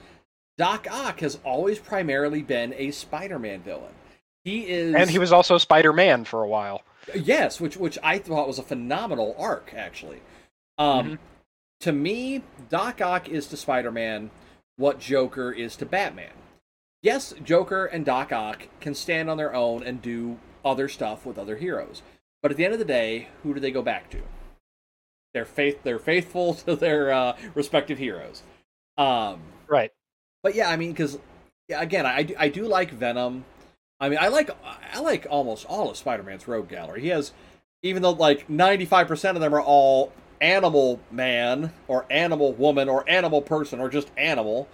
[SPEAKER 1] Doc Ock has always primarily been a Spider-Man villain. He is,
[SPEAKER 2] and he was also spider-man for a while
[SPEAKER 1] yes, which which I thought was a phenomenal arc, actually. Um,
[SPEAKER 2] Mhm.
[SPEAKER 1] to me, Doc Ock is to Spider-Man what Joker is to Batman. Yes, Joker and Doc Ock can stand on their own and do other stuff with other heroes. But at the end of the day, who do they go back to? They're faith they're faithful to their uh, respective heroes. Um
[SPEAKER 2] right
[SPEAKER 1] but yeah, I mean, because yeah, again, I do, I do like Venom. I mean, I like I like almost all of Spider-Man's rogue gallery. He has, even though like ninety five percent of them are all animal man or animal woman or animal person or just animal,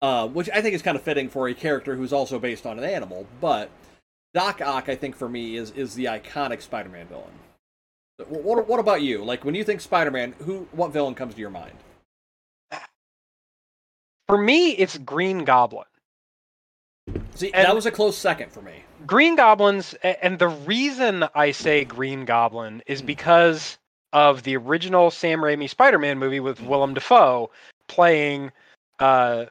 [SPEAKER 1] uh, which I think is kind of fitting for a character who's also based on an animal. But Doc Ock, I think for me is is the iconic Spider-Man villain. What what about you? Like when you think Spider-Man, who what villain comes to your mind?
[SPEAKER 2] For me, it's Green Goblin.
[SPEAKER 1] See, and that was a close second for me.
[SPEAKER 2] Green Goblins, and the reason I say Green Goblin is because of the original Sam Raimi Spider-Man movie with Willem Dafoe playing, uh,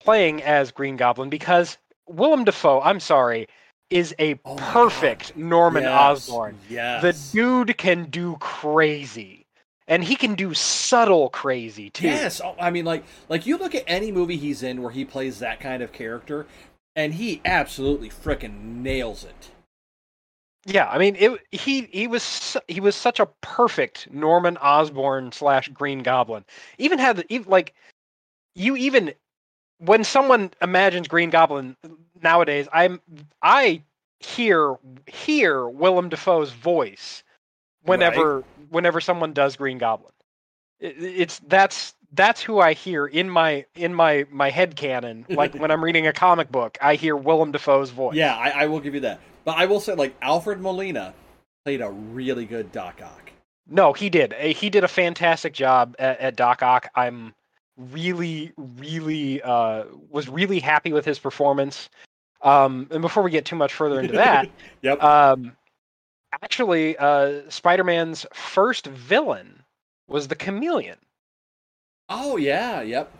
[SPEAKER 2] playing as Green Goblin. Because Willem Dafoe, I'm sorry, is a oh perfect Norman yes. Osborn.
[SPEAKER 1] Yes.
[SPEAKER 2] The dude can do crazy. And he can do subtle crazy too.
[SPEAKER 1] Yes, oh, I mean, like, like you look at any movie he's in where he plays that kind of character, and he absolutely freaking nails it.
[SPEAKER 2] Yeah, I mean, it, he he was he was such a perfect Norman Osborn slash Green Goblin. Even had even, like you even when someone imagines Green Goblin nowadays, I'm I hear hear Willem Dafoe's voice whenever right. whenever someone does Green Goblin. It, it's that's that's who I hear in my in my my head canon. Like when I'm reading a comic book, I hear Willem Dafoe's voice.
[SPEAKER 1] Yeah, I, I, will give you that. But I will say, like Alfred Molina played a really good Doc Ock.
[SPEAKER 2] No, he did. Eh, he did a fantastic job at, at Doc Ock. I'm really, really uh, was really happy with his performance. Um, and before we get too much further into that,
[SPEAKER 1] yep.
[SPEAKER 2] Um, actually, uh, Spider-Man's first villain was the Chameleon.
[SPEAKER 1] Oh yeah, yep.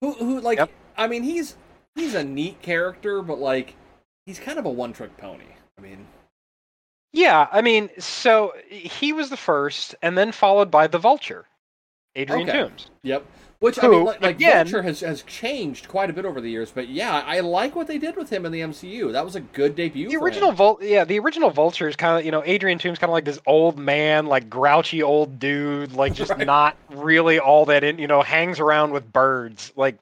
[SPEAKER 1] Who who like yep. I mean he's he's a neat character, but like he's kind of a one trick pony. I mean
[SPEAKER 2] Yeah, I mean, so he was the first, and then followed by the vulture. Adrian okay. Toomes.
[SPEAKER 1] Yep. Which Who, I mean, like, like again, Vulture has has changed quite a bit over the years, but yeah, I like what they did with him in the MCU. That was a good debut.
[SPEAKER 2] The original Vulture, yeah, the original Vulture is kind of you know Adrian Toomes kind of like this old man, like grouchy old dude, like just right. not really all that in, you know, hangs around with birds, like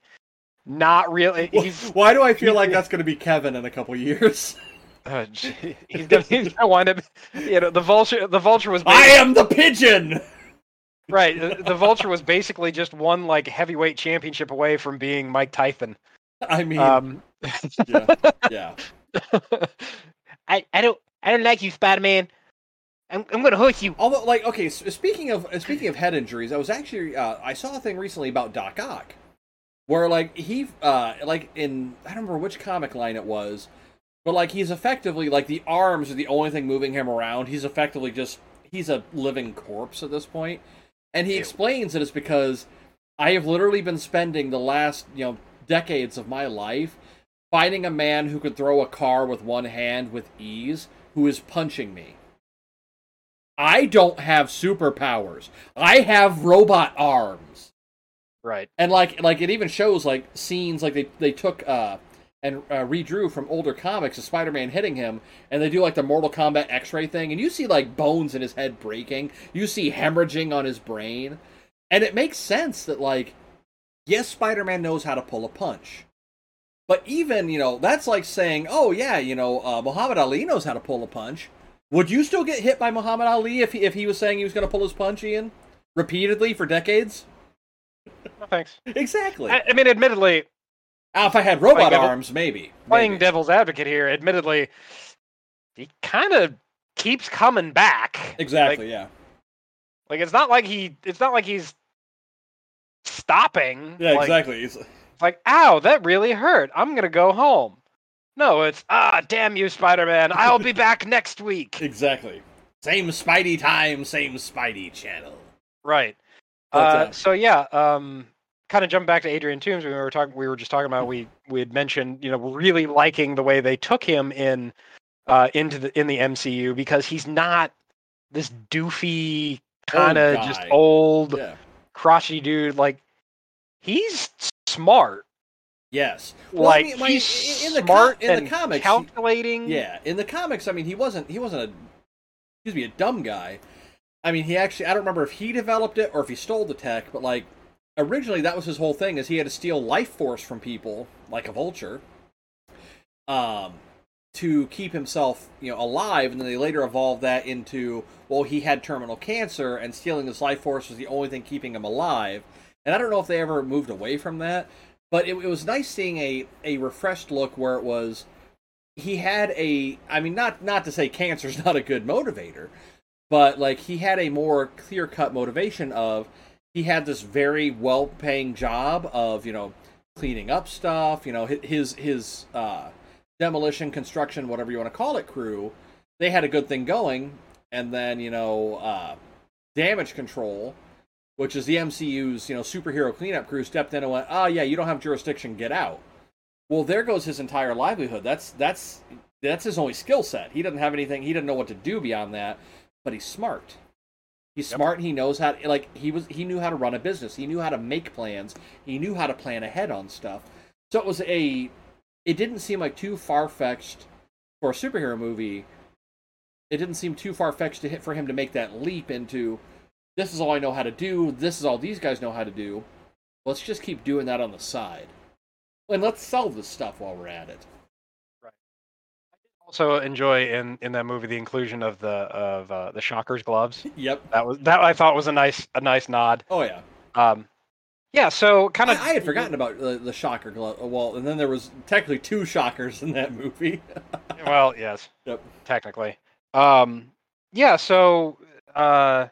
[SPEAKER 2] not really.
[SPEAKER 1] Why do I feel like that's going to be Kevin in a couple years?
[SPEAKER 2] Uh, he's gonna, he's gonna wind up. You know, the vulture. The vulture was.
[SPEAKER 1] I am the pigeon
[SPEAKER 2] right. The, the, Vulture was basically just one like heavyweight championship away from being Mike Tyson.
[SPEAKER 1] I mean, um, yeah, yeah.
[SPEAKER 2] I, I don't I don't like you, Spider Man. I'm, I'm gonna hurt you.
[SPEAKER 1] Although, like, okay, speaking of speaking of head injuries, I was actually uh, I saw a thing recently about Doc Ock, where like he uh like in I don't remember which comic line it was, but like he's effectively like the arms are the only thing moving him around. He's effectively just he's a living corpse at this point. And he explains that it's because I have literally been spending the last, you know, decades of my life finding a man who could throw a car with one hand with ease who is punching me. I don't have superpowers. I have robot arms.
[SPEAKER 2] Right.
[SPEAKER 1] And like like it even shows like scenes like they they took uh and uh, redrew from older comics of Spider-Man hitting him, and they do like the Mortal Kombat X-ray thing, and you see like bones in his head breaking, you see hemorrhaging on his brain, and it makes sense that like, yes, Spider-Man knows how to pull a punch, but even you know that's like saying, oh yeah, you know uh, Muhammad Ali knows how to pull a punch. Would you still get hit by Muhammad Ali if he, if he was saying he was going to pull his punch, Ian, repeatedly for decades?
[SPEAKER 2] No, thanks.
[SPEAKER 1] exactly.
[SPEAKER 2] I, I mean, admittedly,
[SPEAKER 1] uh, if I had robot playing arms, devil, maybe.
[SPEAKER 2] Playing
[SPEAKER 1] maybe.
[SPEAKER 2] devil's advocate here, admittedly, he kind of keeps coming back.
[SPEAKER 1] Exactly.
[SPEAKER 2] Like,
[SPEAKER 1] yeah.
[SPEAKER 2] Like it's not like he. It's not like he's stopping.
[SPEAKER 1] Yeah.
[SPEAKER 2] Like,
[SPEAKER 1] exactly.
[SPEAKER 2] It's like, ow, that really hurt. I'm gonna go home. No, it's ah, damn you, Spider-Man. I'll be back next week.
[SPEAKER 1] Exactly. Same Spidey time, same Spidey channel.
[SPEAKER 2] Right. Uh, uh, so yeah, um, kind of jump back to Adrian Toomes, we were talking, we were just talking about. We we had mentioned, you know, really liking the way they took him in uh, into the in the MCU because he's not this doofy kind of just old yeah. crotchety dude. Like he's smart.
[SPEAKER 1] Yes,
[SPEAKER 2] well, like I mean, he's in the smart com- in the comics, calculating.
[SPEAKER 1] He, yeah, in the comics, I mean, he wasn't he wasn't a excuse me a dumb guy. I mean, he actually I don't remember if he developed it or if he stole the tech, but like originally that was his whole thing is he had to steal life force from people like a vulture um to keep himself, you know, alive, and then they later evolved that into, well, he had terminal cancer, and stealing his life force was the only thing keeping him alive. And I don't know if they ever moved away from that, but it, it was nice seeing a a refreshed look where it was he had a I mean not not to say cancer's not a good motivator, but like he had a more clear cut motivation of he had this very well paying job of you know cleaning up stuff you know his his uh, demolition construction whatever you want to call it crew they had a good thing going. And then you know uh, damage control which is the mcu's you know superhero cleanup crew stepped in and went oh yeah you don't have jurisdiction get out. Well there goes his entire livelihood. That's that's that's his only skill set. He doesn't have anything he doesn't know what to do beyond that but he's smart He's yep. smart. he knows how. To, like he was. He knew how to run a business. He knew how to make plans. He knew how to plan ahead on stuff. So it was a. It didn't seem like too far fetched for a superhero movie. It didn't seem too far fetched to hit for him to make that leap into. This is all I know how to do. This is all these guys know how to do. Let's just keep doing that on the side, and let's sell this stuff while we're at it
[SPEAKER 2] also enjoy in in that movie the inclusion of the of uh, the Shockers gloves.
[SPEAKER 1] Yep.
[SPEAKER 2] That was that I thought was a nice a nice nod.
[SPEAKER 1] Oh yeah.
[SPEAKER 2] Um, yeah. So kind of
[SPEAKER 1] I, I, had forgotten about the, the Shocker glove. Well, and then there was technically two Shockers in that movie.
[SPEAKER 2] well, yes.
[SPEAKER 1] Yep.
[SPEAKER 2] Technically. Um. Yeah. So, uh,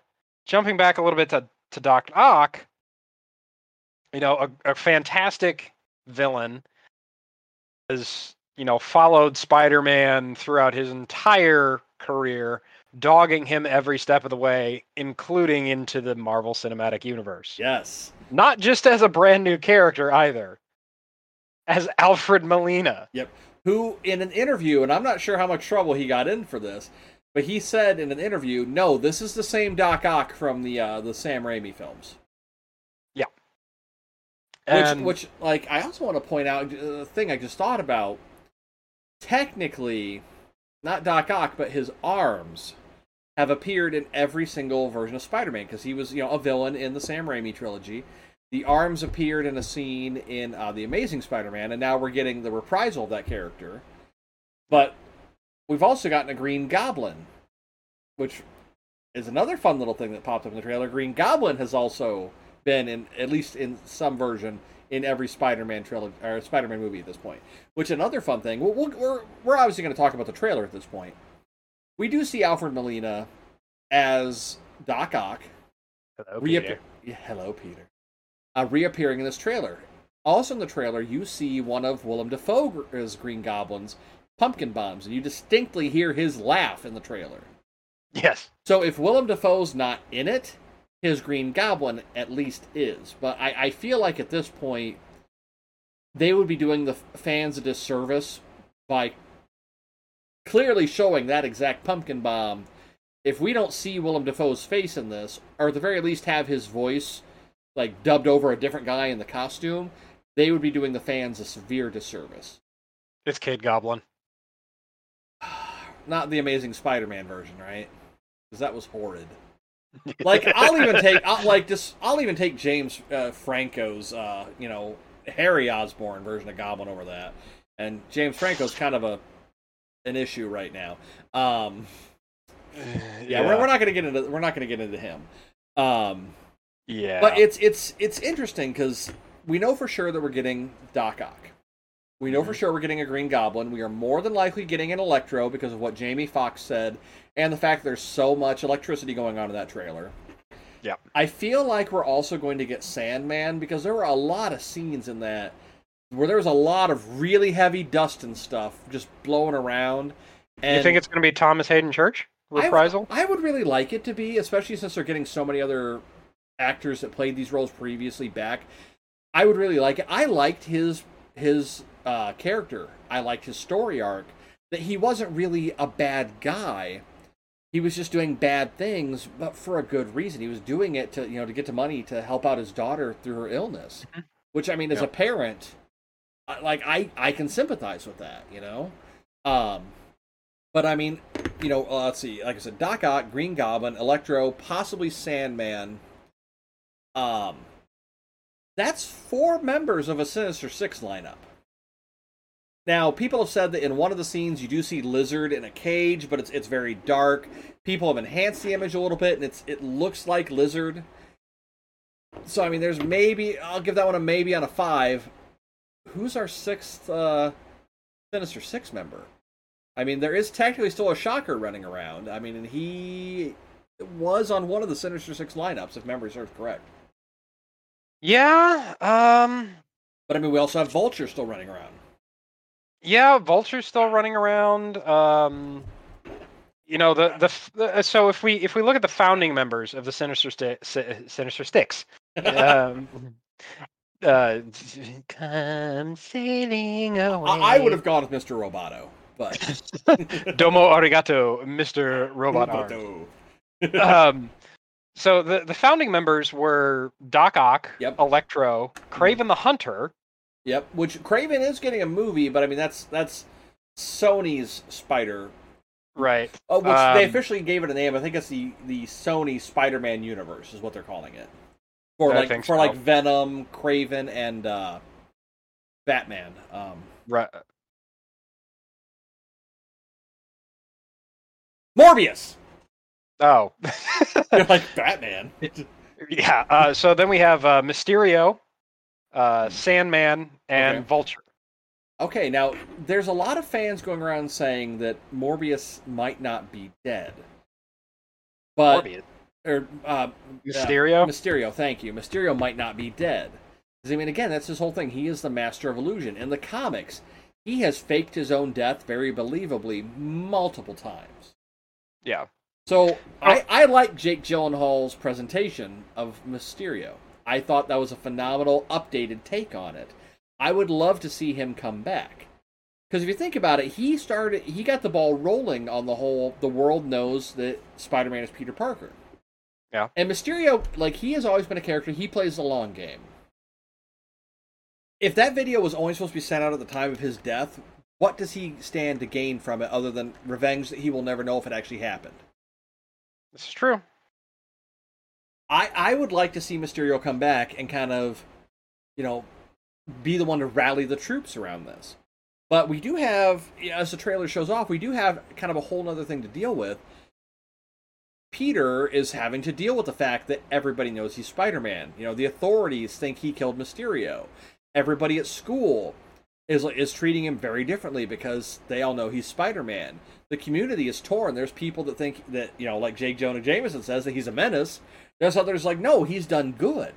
[SPEAKER 2] jumping back a little bit to to Doc Ock. You know, a, a fantastic villain is you know, followed Spider Man throughout his entire career, dogging him every step of the way, including into the Marvel Cinematic Universe.
[SPEAKER 1] Yes.
[SPEAKER 2] Not just as a brand new character either, as Alfred Molina.
[SPEAKER 1] Yep. Who, in an interview, and I'm not sure how much trouble he got in for this, but he said in an interview, "No, this is the same Doc Ock from the uh, the Sam Raimi films."
[SPEAKER 2] Yeah.
[SPEAKER 1] And... Which, which, like, I also want to point out a thing I just thought about technically, not Doc Ock, but his arms have appeared in every single version of Spider-Man because he was, you know, a villain in the Sam Raimi trilogy. The arms appeared in a scene in uh, the Amazing Spider-Man, and now we're getting the reprisal of that character. But we've also gotten a Green Goblin, which is another fun little thing that popped up in the trailer. Green Goblin has also been in at least in some version in every Spider-Man trilogy or Spider-Man movie at this point. Which another fun thing. we we are we're obviously going to talk about the trailer at this point. We do see Alfred Molina as Doc Ock.
[SPEAKER 2] Hello, Peter.
[SPEAKER 1] Yeah, hello, Peter. Uh, reappearing in this trailer. Also in the trailer, you see one of Willem Dafoe's Green Goblins, Pumpkin Bombs, and you distinctly hear his laugh in the trailer.
[SPEAKER 2] Yes.
[SPEAKER 1] So if Willem Dafoe's not in it, his Green Goblin at least is. But I, I feel like at this point, they would be doing the fans a disservice by clearly showing that exact pumpkin bomb. If we don't see Willem Dafoe's face in this, or at the very least have his voice like dubbed over a different guy in the costume, they would be doing the fans a severe disservice.
[SPEAKER 2] It's Kid Goblin.
[SPEAKER 1] Not the Amazing Spider-Man version, right? Because that was horrid like I'll even take I'll, like this I'll even take James uh, Franco's uh, you know Harry Osborn version of Goblin over that, and James Franco's kind of a an issue right now. Um, yeah, yeah. We're, we're not gonna get into we're not gonna get into him. Um,
[SPEAKER 2] yeah,
[SPEAKER 1] but it's it's it's interesting because we know for sure that we're getting Doc Ock. We know for sure we're getting a Green Goblin. We are more than likely getting an Electro because of what Jamie Foxx said and the fact there's so much electricity going on in that trailer.
[SPEAKER 2] Yeah.
[SPEAKER 1] I feel like we're also going to get Sandman because there were a lot of scenes in that where there was a lot of really heavy dust and stuff just blowing around. And
[SPEAKER 2] you think it's going to be Thomas Haden Church reprisal?
[SPEAKER 1] I, I would really like it to be, especially since they're getting so many other actors that played these roles previously back. I would really like it. I liked his his uh, character. I liked his story arc. That he wasn't really a bad guy. He was just doing bad things, but for a good reason. He was doing it to you know to get the money to help out his daughter through her illness. Mm-hmm. Which I mean, as a parent, like I I can sympathize with that. You know. Um, but I mean, you know, uh, let's see. Like I said, Doc Ock, Green Goblin, Electro, possibly Sandman. Um, that's four members of a Sinister Six lineup. Now, people have said that in one of the scenes you do see Lizard in a cage, but it's it's very dark. People have enhanced the image a little bit, and it's it looks like Lizard. So I mean, there's maybe I'll give that one a maybe on a five. Who's our sixth uh, Sinister Six member? I mean, there is technically still a Shocker running around. I mean, and he was on one of the Sinister Six lineups, if memory serves correct.
[SPEAKER 2] Yeah. Um.
[SPEAKER 1] But I mean, we also have Vulture still running around.
[SPEAKER 2] Yeah, Vulture's still running around. Um. You know the, the the so if we if we look at the founding members of the Sinister Sti- Sinister Six, um, uh, come sailing away.
[SPEAKER 1] I, I would have gone with Mr. Roboto, but
[SPEAKER 2] Domo arigato, Mr. Robot Arm. um, so the the founding members were Doc Ock,
[SPEAKER 1] Yep.
[SPEAKER 2] Electro, Kraven the Hunter.
[SPEAKER 1] Yep, which Kraven is getting a movie, but I mean that's that's Sony's Spider.
[SPEAKER 2] Right.
[SPEAKER 1] Oh, which they
[SPEAKER 2] Um,
[SPEAKER 1] officially gave it a name. I think it's the the Sony Spider-Man universe is what they're calling it. For
[SPEAKER 2] I
[SPEAKER 1] like for
[SPEAKER 2] so.
[SPEAKER 1] like Venom, Kraven, and uh, Batman. Um,
[SPEAKER 2] Right.
[SPEAKER 1] Morbius.
[SPEAKER 2] Oh.
[SPEAKER 1] Like Batman.
[SPEAKER 2] yeah. Uh, so then we have uh, Mysterio, uh, Sandman, and
[SPEAKER 1] Okay.
[SPEAKER 2] Vulture.
[SPEAKER 1] Okay, now there's a lot of fans going around saying that Morbius might not be dead, but
[SPEAKER 2] Morbius.
[SPEAKER 1] or uh,
[SPEAKER 2] Mysterio.
[SPEAKER 1] Mysterio, thank you. Mysterio might not be dead. I mean, again, that's his whole thing. He is the master of illusion. In the comics, he has faked his own death very believably multiple times.
[SPEAKER 2] yeah.
[SPEAKER 1] So I, I like Jake Gyllenhaal's presentation of Mysterio. I thought that was a phenomenal updated take on it. I would love to see him come back. Because if you think about it, he started he got the ball rolling on the whole the world knows that Spider-Man is Peter Parker.
[SPEAKER 2] Yeah.
[SPEAKER 1] And Mysterio, like he has always been a character, he plays the long game. If that video was only supposed to be sent out at the time of his death, what does he stand to gain from it other than revenge that he will never know if it actually happened?
[SPEAKER 2] This is true.
[SPEAKER 1] I I would like to see Mysterio come back and kind of, you know, be the one to rally the troops around this. But we do have, as the trailer shows off, we do have kind of a whole other thing to deal with. Peter is having to deal with the fact that everybody knows he's Spider-Man. You know, the authorities think he killed Mysterio. Everybody at school is is treating him very differently because they all know he's Spider-Man. The community is torn. There's people that think that, you know, like Jake Jonah Jameson says that he's a menace. There's others like, no, he's done good.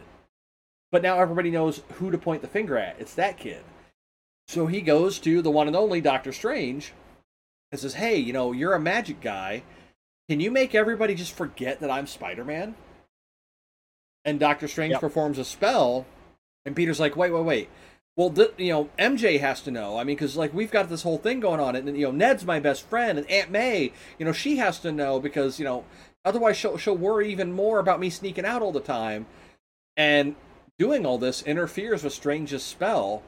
[SPEAKER 1] But now everybody knows who to point the finger at. It's that kid. So he goes to the one and only Doctor Strange and says, Hey, you know, you're a magic guy. Can you make everybody just forget that I'm Spider Man? And Doctor Strange
[SPEAKER 2] Yep.
[SPEAKER 1] performs a spell, and Peter's like, Wait, wait, wait. Well, th- you know, MJ has to know. I mean, because like we've got this whole thing going on, and you know, Ned's my best friend, and Aunt May, you know, she has to know because you know, otherwise she'll she'll worry even more about me sneaking out all the time, and doing all this interferes with Strange's spell,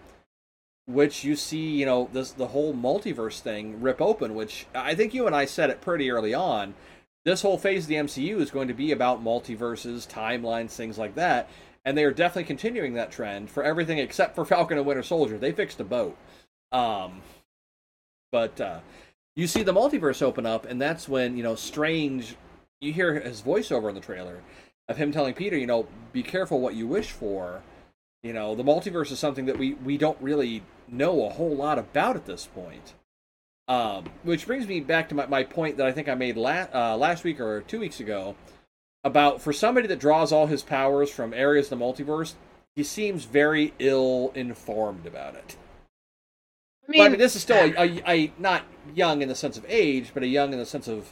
[SPEAKER 1] which you see, you know, this the whole multiverse thing rip open. Which I think you and I said it pretty early on. This whole phase of the MCU is going to be about multiverses, timelines, things like that and they are definitely continuing that trend for everything except for Falcon and Winter Soldier. They fixed a boat. Um, but uh, you see the multiverse open up, and that's when you know Strange. You hear his voiceover in the trailer of him telling Peter, you know, be careful what you wish for. You know, the multiverse is something that we we don't really know a whole lot about at this point. Um, which brings me back to my, my point that I think I made la- uh, last week or two weeks ago about for somebody that draws all his powers from areas of the multiverse, he seems very ill informed about it.
[SPEAKER 2] I
[SPEAKER 1] But I mean, this is still a, a, a not young in the sense of age, but a young in the sense of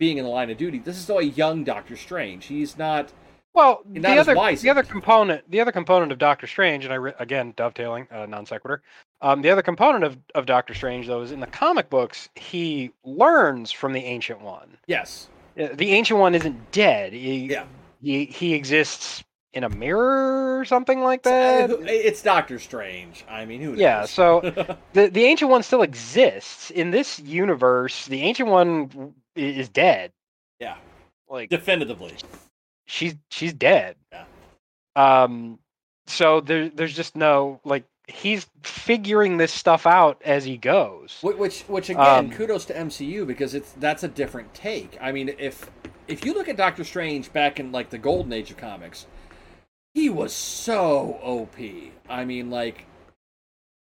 [SPEAKER 1] being in the line of duty. This is still a young Doctor Strange. He's not.
[SPEAKER 2] Well,
[SPEAKER 1] Not
[SPEAKER 2] the other
[SPEAKER 1] wise
[SPEAKER 2] the other component the other component of Doctor Strange, and I re- again dovetailing uh, non sequitur. Um, the other component of, of Doctor Strange, though, is in the comic books, he learns from the Ancient One.
[SPEAKER 1] Yes.
[SPEAKER 2] Uh, The Ancient One isn't dead. He,
[SPEAKER 1] Yeah.
[SPEAKER 2] he he exists in a mirror or something like
[SPEAKER 1] Uh,
[SPEAKER 2] that.
[SPEAKER 1] It's Doctor Strange. I mean, who knows?
[SPEAKER 2] Yeah, so the the Ancient One still exists in this universe. The Ancient One is dead.
[SPEAKER 1] yeah,
[SPEAKER 2] Like
[SPEAKER 1] definitively.
[SPEAKER 2] she's she's dead.
[SPEAKER 1] Yeah.
[SPEAKER 2] Um so there there's just no like he's figuring this stuff out as he goes.
[SPEAKER 1] Which, which, which again, um, kudos to MCU because it's that's a different take. I mean, if if you look at Doctor Strange back in like the golden age of comics, he was so OP. I mean, like,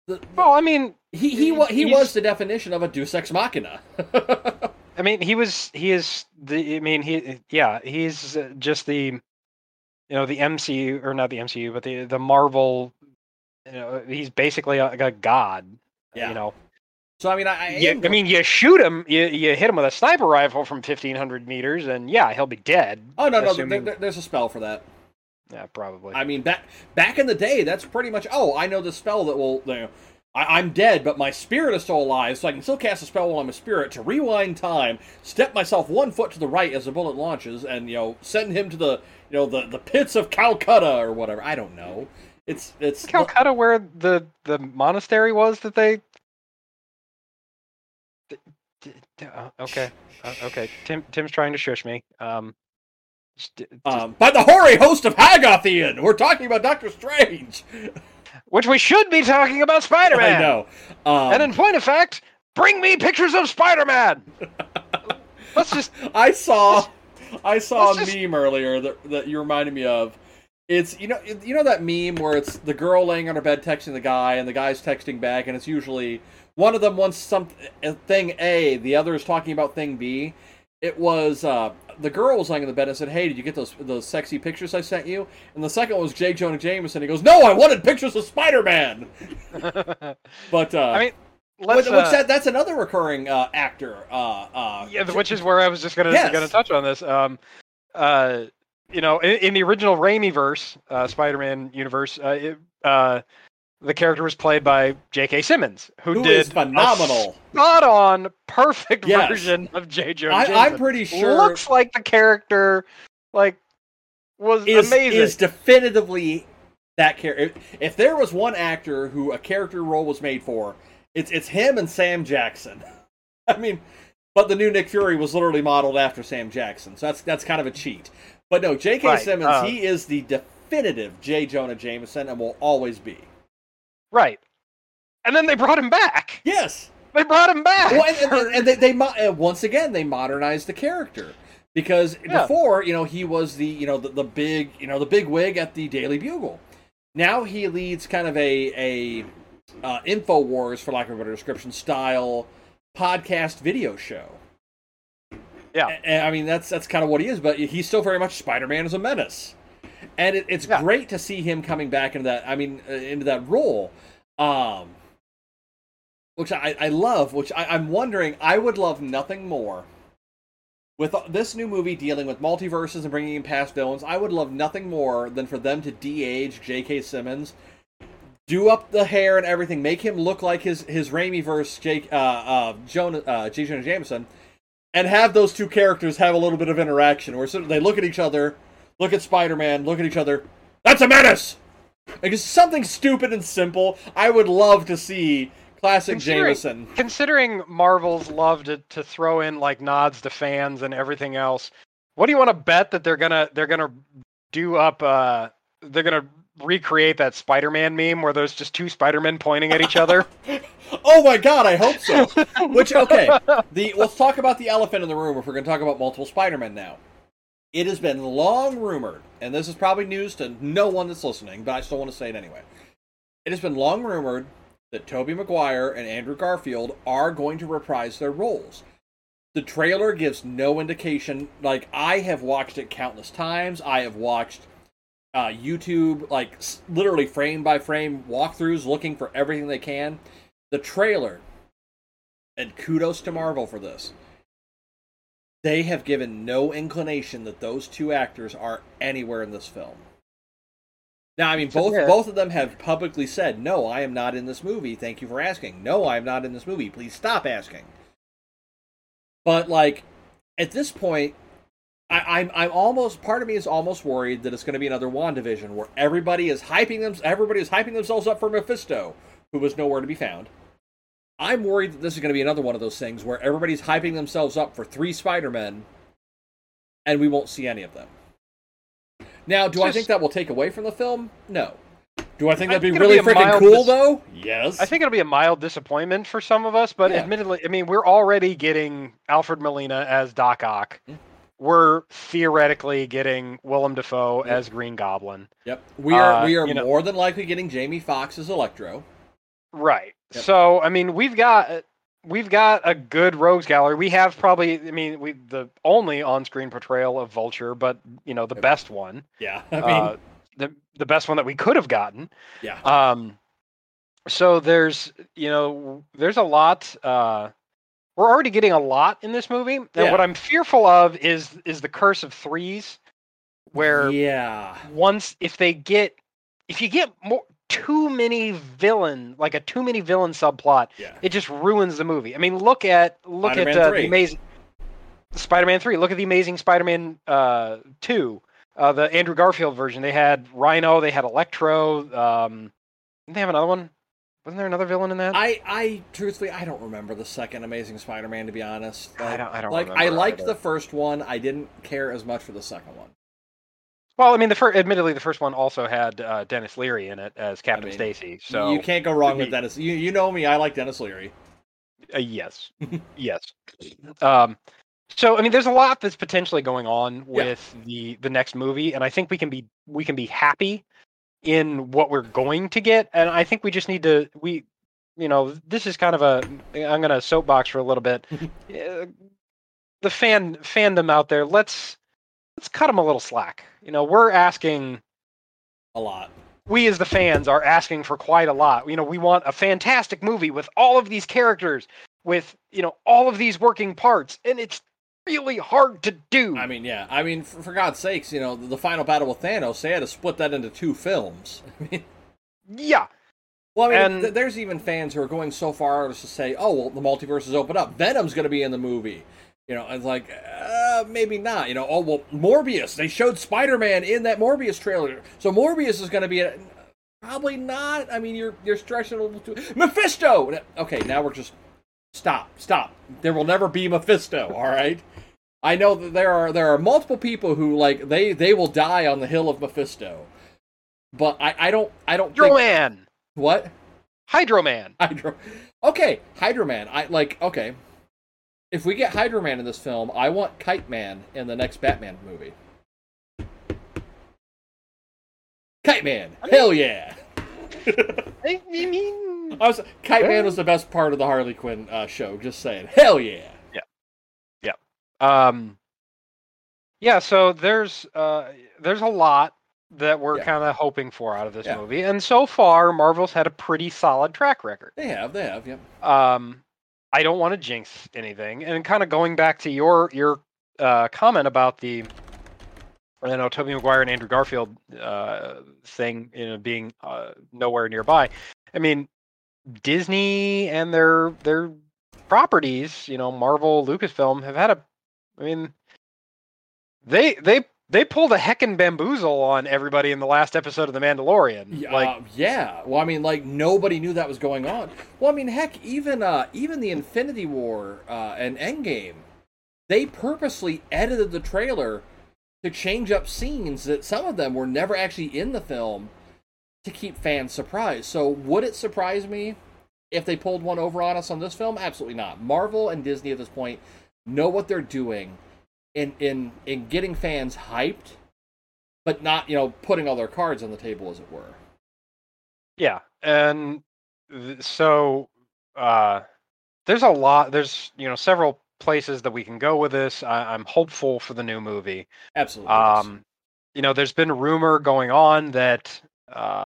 [SPEAKER 2] the, well, I mean,
[SPEAKER 1] he he he, he was the definition of a Deus Ex Machina.
[SPEAKER 2] I mean, he was he is the. I mean, he yeah, he's just the, you know, the MCU or not the MCU, but the the Marvel. You know, he's basically a, a god. Yeah. You know.
[SPEAKER 1] So I mean, I I,
[SPEAKER 2] you, I mean, you shoot him, you you hit him with a sniper rifle from fifteen hundred meters, and yeah, he'll be dead.
[SPEAKER 1] Oh no, assuming... no, there, there's a spell for that.
[SPEAKER 2] Yeah, probably.
[SPEAKER 1] I mean, back back in the day, that's pretty much. Oh, I know the spell that will. You know, I, am dead, but my spirit is still alive, so I can still cast a spell while I'm a spirit to rewind time, step myself one foot to the right as the bullet launches, and you know, send him to the you know the the pits of Calcutta or whatever. I don't know. It's it's
[SPEAKER 2] Calcutta where the the monastery was that they. Uh, okay, uh, okay. Tim Tim's trying to shush me. Um,
[SPEAKER 1] um, by the hoary host of Hagathian, we're talking about Doctor Strange.
[SPEAKER 2] Which we should be talking about Spider Man.
[SPEAKER 1] I know.
[SPEAKER 2] Um, and in point of fact, bring me pictures of Spider Man. let's just.
[SPEAKER 1] I saw, I saw a just... meme earlier that that you reminded me of. It's you know you know that meme where it's the girl laying on her bed texting the guy and the guy's texting back and it's usually one of them wants something thing A, the other is talking about thing B. It was uh, the girl was lying in the bed and said, "Hey, did you get those those sexy pictures I sent you?" And the second one was J. Jonah Jameson. He goes, "No, I wanted pictures of Spider Man." but uh, I mean. Let's, which, uh, that, that's another recurring uh, actor. Uh, uh,
[SPEAKER 2] yeah, which is where I was just gonna yes. gonna touch on this. Um, uh, you know, in, in the original Raimi verse, uh, Spider-Man universe, uh, it, uh, the character was played by J.K. Simmons, who, who did
[SPEAKER 1] phenomenal,
[SPEAKER 2] spot on, perfect yes. version of J. Jonah. I,
[SPEAKER 1] am pretty sure
[SPEAKER 2] looks like the character, like was
[SPEAKER 1] is,
[SPEAKER 2] amazing.
[SPEAKER 1] Is definitively that character. If, if there was one actor who a character role was made for, it's it's him and Sam Jackson. I mean, but the new Nick Fury was literally modeled after Sam Jackson, so that's that's kind of a cheat. But no, J.K. Right. Simmons, uh, he is the definitive J. Jonah Jameson and will always be.
[SPEAKER 2] Right. And then they brought him back.
[SPEAKER 1] Yes.
[SPEAKER 2] They brought him back.
[SPEAKER 1] Well, and, and, and they, they uh, once again they modernized the character because yeah. before you know he was the you know the, the big you know the big wig at the Daily Bugle. Now he leads kind of a a uh, Infowars, for lack of a better description, style podcast video show.
[SPEAKER 2] Yeah,
[SPEAKER 1] and, I mean that's that's kind of what he is, but he's still very much Spider-Man as a menace and it, it's yeah. great to see him coming back into that. I mean, uh, into that role, um, which I, I love. Which I, I'm wondering. I would love nothing more with this new movie dealing with multiverses and bringing in past villains. I would love nothing more than for them to de-age J.K. Simmons, do up the hair and everything, make him look like his his Raimi verse Jake uh, uh, Jonah uh, J. Jonah Jameson, and have those two characters have a little bit of interaction where they look at each other look at Spider Man, look at each other. That's a menace! Like, something stupid and simple. I would love to see classic considering, Jameson.
[SPEAKER 2] Considering Marvel's love to, to throw in like nods to fans and everything else, what do you want to bet that they're gonna they're gonna do up uh they're gonna recreate that Spider-Man meme where there's just two Spider-Men pointing at each other?
[SPEAKER 1] oh my god, I hope so. Which okay, the let's talk about the elephant in the room if we're going to talk about multiple Spider-Men now. It has been long rumored, and this is probably news to no one that's listening, but I still want to say it anyway. It has been long rumored that Tobey Maguire and Andrew Garfield are going to reprise their roles. The trailer gives no indication. Like, I have watched it countless times. I have watched uh, YouTube, like, literally frame by frame walkthroughs looking for everything they can. The trailer, and kudos to Marvel for this they have given no inclination that those two actors are anywhere in this film. Now, I mean, both yeah. both of them have publicly said, "No, I am not in this movie. Thank you for asking. No, I am not in this movie. Please stop asking." But like, at this point, I, am I'm, I'm almost part of me is almost worried that it's going to be another Wandavision where everybody is hyping them. Everybody is hyping themselves up for Mephisto, who was nowhere to be found. I'm worried that this is going to be another one of those things where everybody's hyping themselves up for three Spider-Men and we won't see any of them. Now, do Just... I think that will take away from the film? No. Do I think
[SPEAKER 2] I
[SPEAKER 1] that'd be
[SPEAKER 2] think it'll
[SPEAKER 1] really
[SPEAKER 2] be
[SPEAKER 1] freaking
[SPEAKER 2] mild
[SPEAKER 1] cool
[SPEAKER 2] dis-
[SPEAKER 1] though? Yes.
[SPEAKER 2] I think it'll be a mild disappointment for some of us, but
[SPEAKER 1] Yeah.
[SPEAKER 2] admittedly, I mean, we're already getting Alfred Molina as Doc Ock.
[SPEAKER 1] Mm.
[SPEAKER 2] We're theoretically getting Willem Dafoe
[SPEAKER 1] Yep.
[SPEAKER 2] as Green Goblin.
[SPEAKER 1] Yep. We are
[SPEAKER 2] Uh,
[SPEAKER 1] we are
[SPEAKER 2] you know-
[SPEAKER 1] more than likely getting Jamie Foxx as Electro.
[SPEAKER 2] Right.
[SPEAKER 1] Yep.
[SPEAKER 2] So, I mean, we've got we've got a good rogues gallery. We have probably, I mean, we the only on-screen portrayal of Vulture, but you know, the
[SPEAKER 1] Yep.
[SPEAKER 2] best one.
[SPEAKER 1] Yeah. I mean,
[SPEAKER 2] uh, the the best one that we could have gotten.
[SPEAKER 1] yeah.
[SPEAKER 2] Um, so there's you know there's a lot. Uh, we're already getting a lot in this movie, and
[SPEAKER 1] Yeah.
[SPEAKER 2] what I'm fearful of is is the curse of threes, where
[SPEAKER 1] yeah.
[SPEAKER 2] once if they get if you get more too many villain like a too many villain subplot,
[SPEAKER 1] Yeah.
[SPEAKER 2] it just ruins the movie. I mean, look at look
[SPEAKER 1] Spider-Man
[SPEAKER 2] at uh, the amazing Spider-Man three. Look at the amazing Spider-Man uh, two, uh, the Andrew Garfield version. They had Rhino, they had Electro. Um, didn't they have another one? Wasn't there another villain in that?
[SPEAKER 1] I, I truthfully, I don't remember the second Amazing Spider-Man to be honest.
[SPEAKER 2] I don't- I don't
[SPEAKER 1] like. I liked
[SPEAKER 2] either.
[SPEAKER 1] the first one. I didn't care as much for the second one.
[SPEAKER 2] Well, I mean, the first, admittedly, the first one also had uh, Denis Leary in it as Captain
[SPEAKER 1] mean,
[SPEAKER 2] Stacy. So
[SPEAKER 1] you can't go wrong
[SPEAKER 2] I
[SPEAKER 1] with Dennis. You you know me. I like Denis Leary.
[SPEAKER 2] Uh, yes, yes. Um, so I mean, there's a lot that's potentially going on with the the next movie, and I think we can be we can be happy in what we're going to get, and I think we just need to we, you know, this is kind of a I'm gonna soapbox for a little bit. Uh, the fan fandom out there, let's let's cut them a little slack. You know, we're asking
[SPEAKER 1] A lot.
[SPEAKER 2] we as the fans are asking for quite a lot. You know, we want a fantastic movie with all of these characters, with you know all of these working parts, and it's really hard to do.
[SPEAKER 1] I mean, yeah. I mean, for, for God's sakes, you know, the, the final battle with Thanos, they had to split that into two films. I mean,
[SPEAKER 2] yeah,
[SPEAKER 1] well, I mean,
[SPEAKER 2] And-
[SPEAKER 1] th- there's even fans who are going so far as to say, "Oh, well, the multiverse is open up. Venom's going to be in the movie." You know, it's like, uh, maybe not. You know, oh well, Morbius. They showed Spider-Man in that Morbius trailer, so Morbius is going to be it. Probably not. I mean, you're you're stretching a little too. Mephisto. Okay, now we're just stop, stop. There will never be Mephisto. All right. I know that there are there are multiple people who like they they will die on the hill of Mephisto, but I I don't I don't
[SPEAKER 2] Hydro
[SPEAKER 1] think
[SPEAKER 2] Man,
[SPEAKER 1] what
[SPEAKER 2] Hydro Man.
[SPEAKER 1] Hydro. Okay, Hydro Man. I like. Okay, if we get Hydro Man in this film, I want Kite Man in the next Batman movie. Kite Man. Hell yeah.
[SPEAKER 2] I mean,
[SPEAKER 1] I was Kite Man was the best part of the Harley Quinn uh, show. Just saying. Hell yeah! Yeah, yeah.
[SPEAKER 2] um, yeah. So there's uh there's a lot that we're
[SPEAKER 1] Yeah.
[SPEAKER 2] kind of hoping for out of this
[SPEAKER 1] Yeah.
[SPEAKER 2] movie, and so far Marvel's had a pretty solid track record.
[SPEAKER 1] They have. They have. Yep.
[SPEAKER 2] um i don't want to jinx anything and kind of going back to your your uh comment about the you know Tobey Maguire and Andrew Garfield uh, thing, you know, being uh, nowhere nearby. I mean, Disney and their their properties, you know, Marvel, Lucasfilm, have had a. I mean, they they they pulled a heckin' bamboozle on everybody in the last episode of The Mandalorian.
[SPEAKER 1] Yeah,
[SPEAKER 2] Like,
[SPEAKER 1] uh, yeah. Well, I mean, like nobody knew that was going on. Well, I mean, heck, even uh, even the Infinity War uh, and Endgame, they purposely edited the trailer to change up scenes that some of them were never actually in the film to keep fans surprised. So, would it surprise me if they pulled one over on us on this film? Absolutely not. Marvel and Disney at this point know what they're doing in in in getting fans hyped but not you know putting all their cards on the table as it were
[SPEAKER 2] Yeah, and th- so uh, there's a lot. There's you know several places that we can go with this. I, I'm hopeful for the new movie.
[SPEAKER 1] absolutely.
[SPEAKER 2] Um, you know, there's been rumor going on that uh,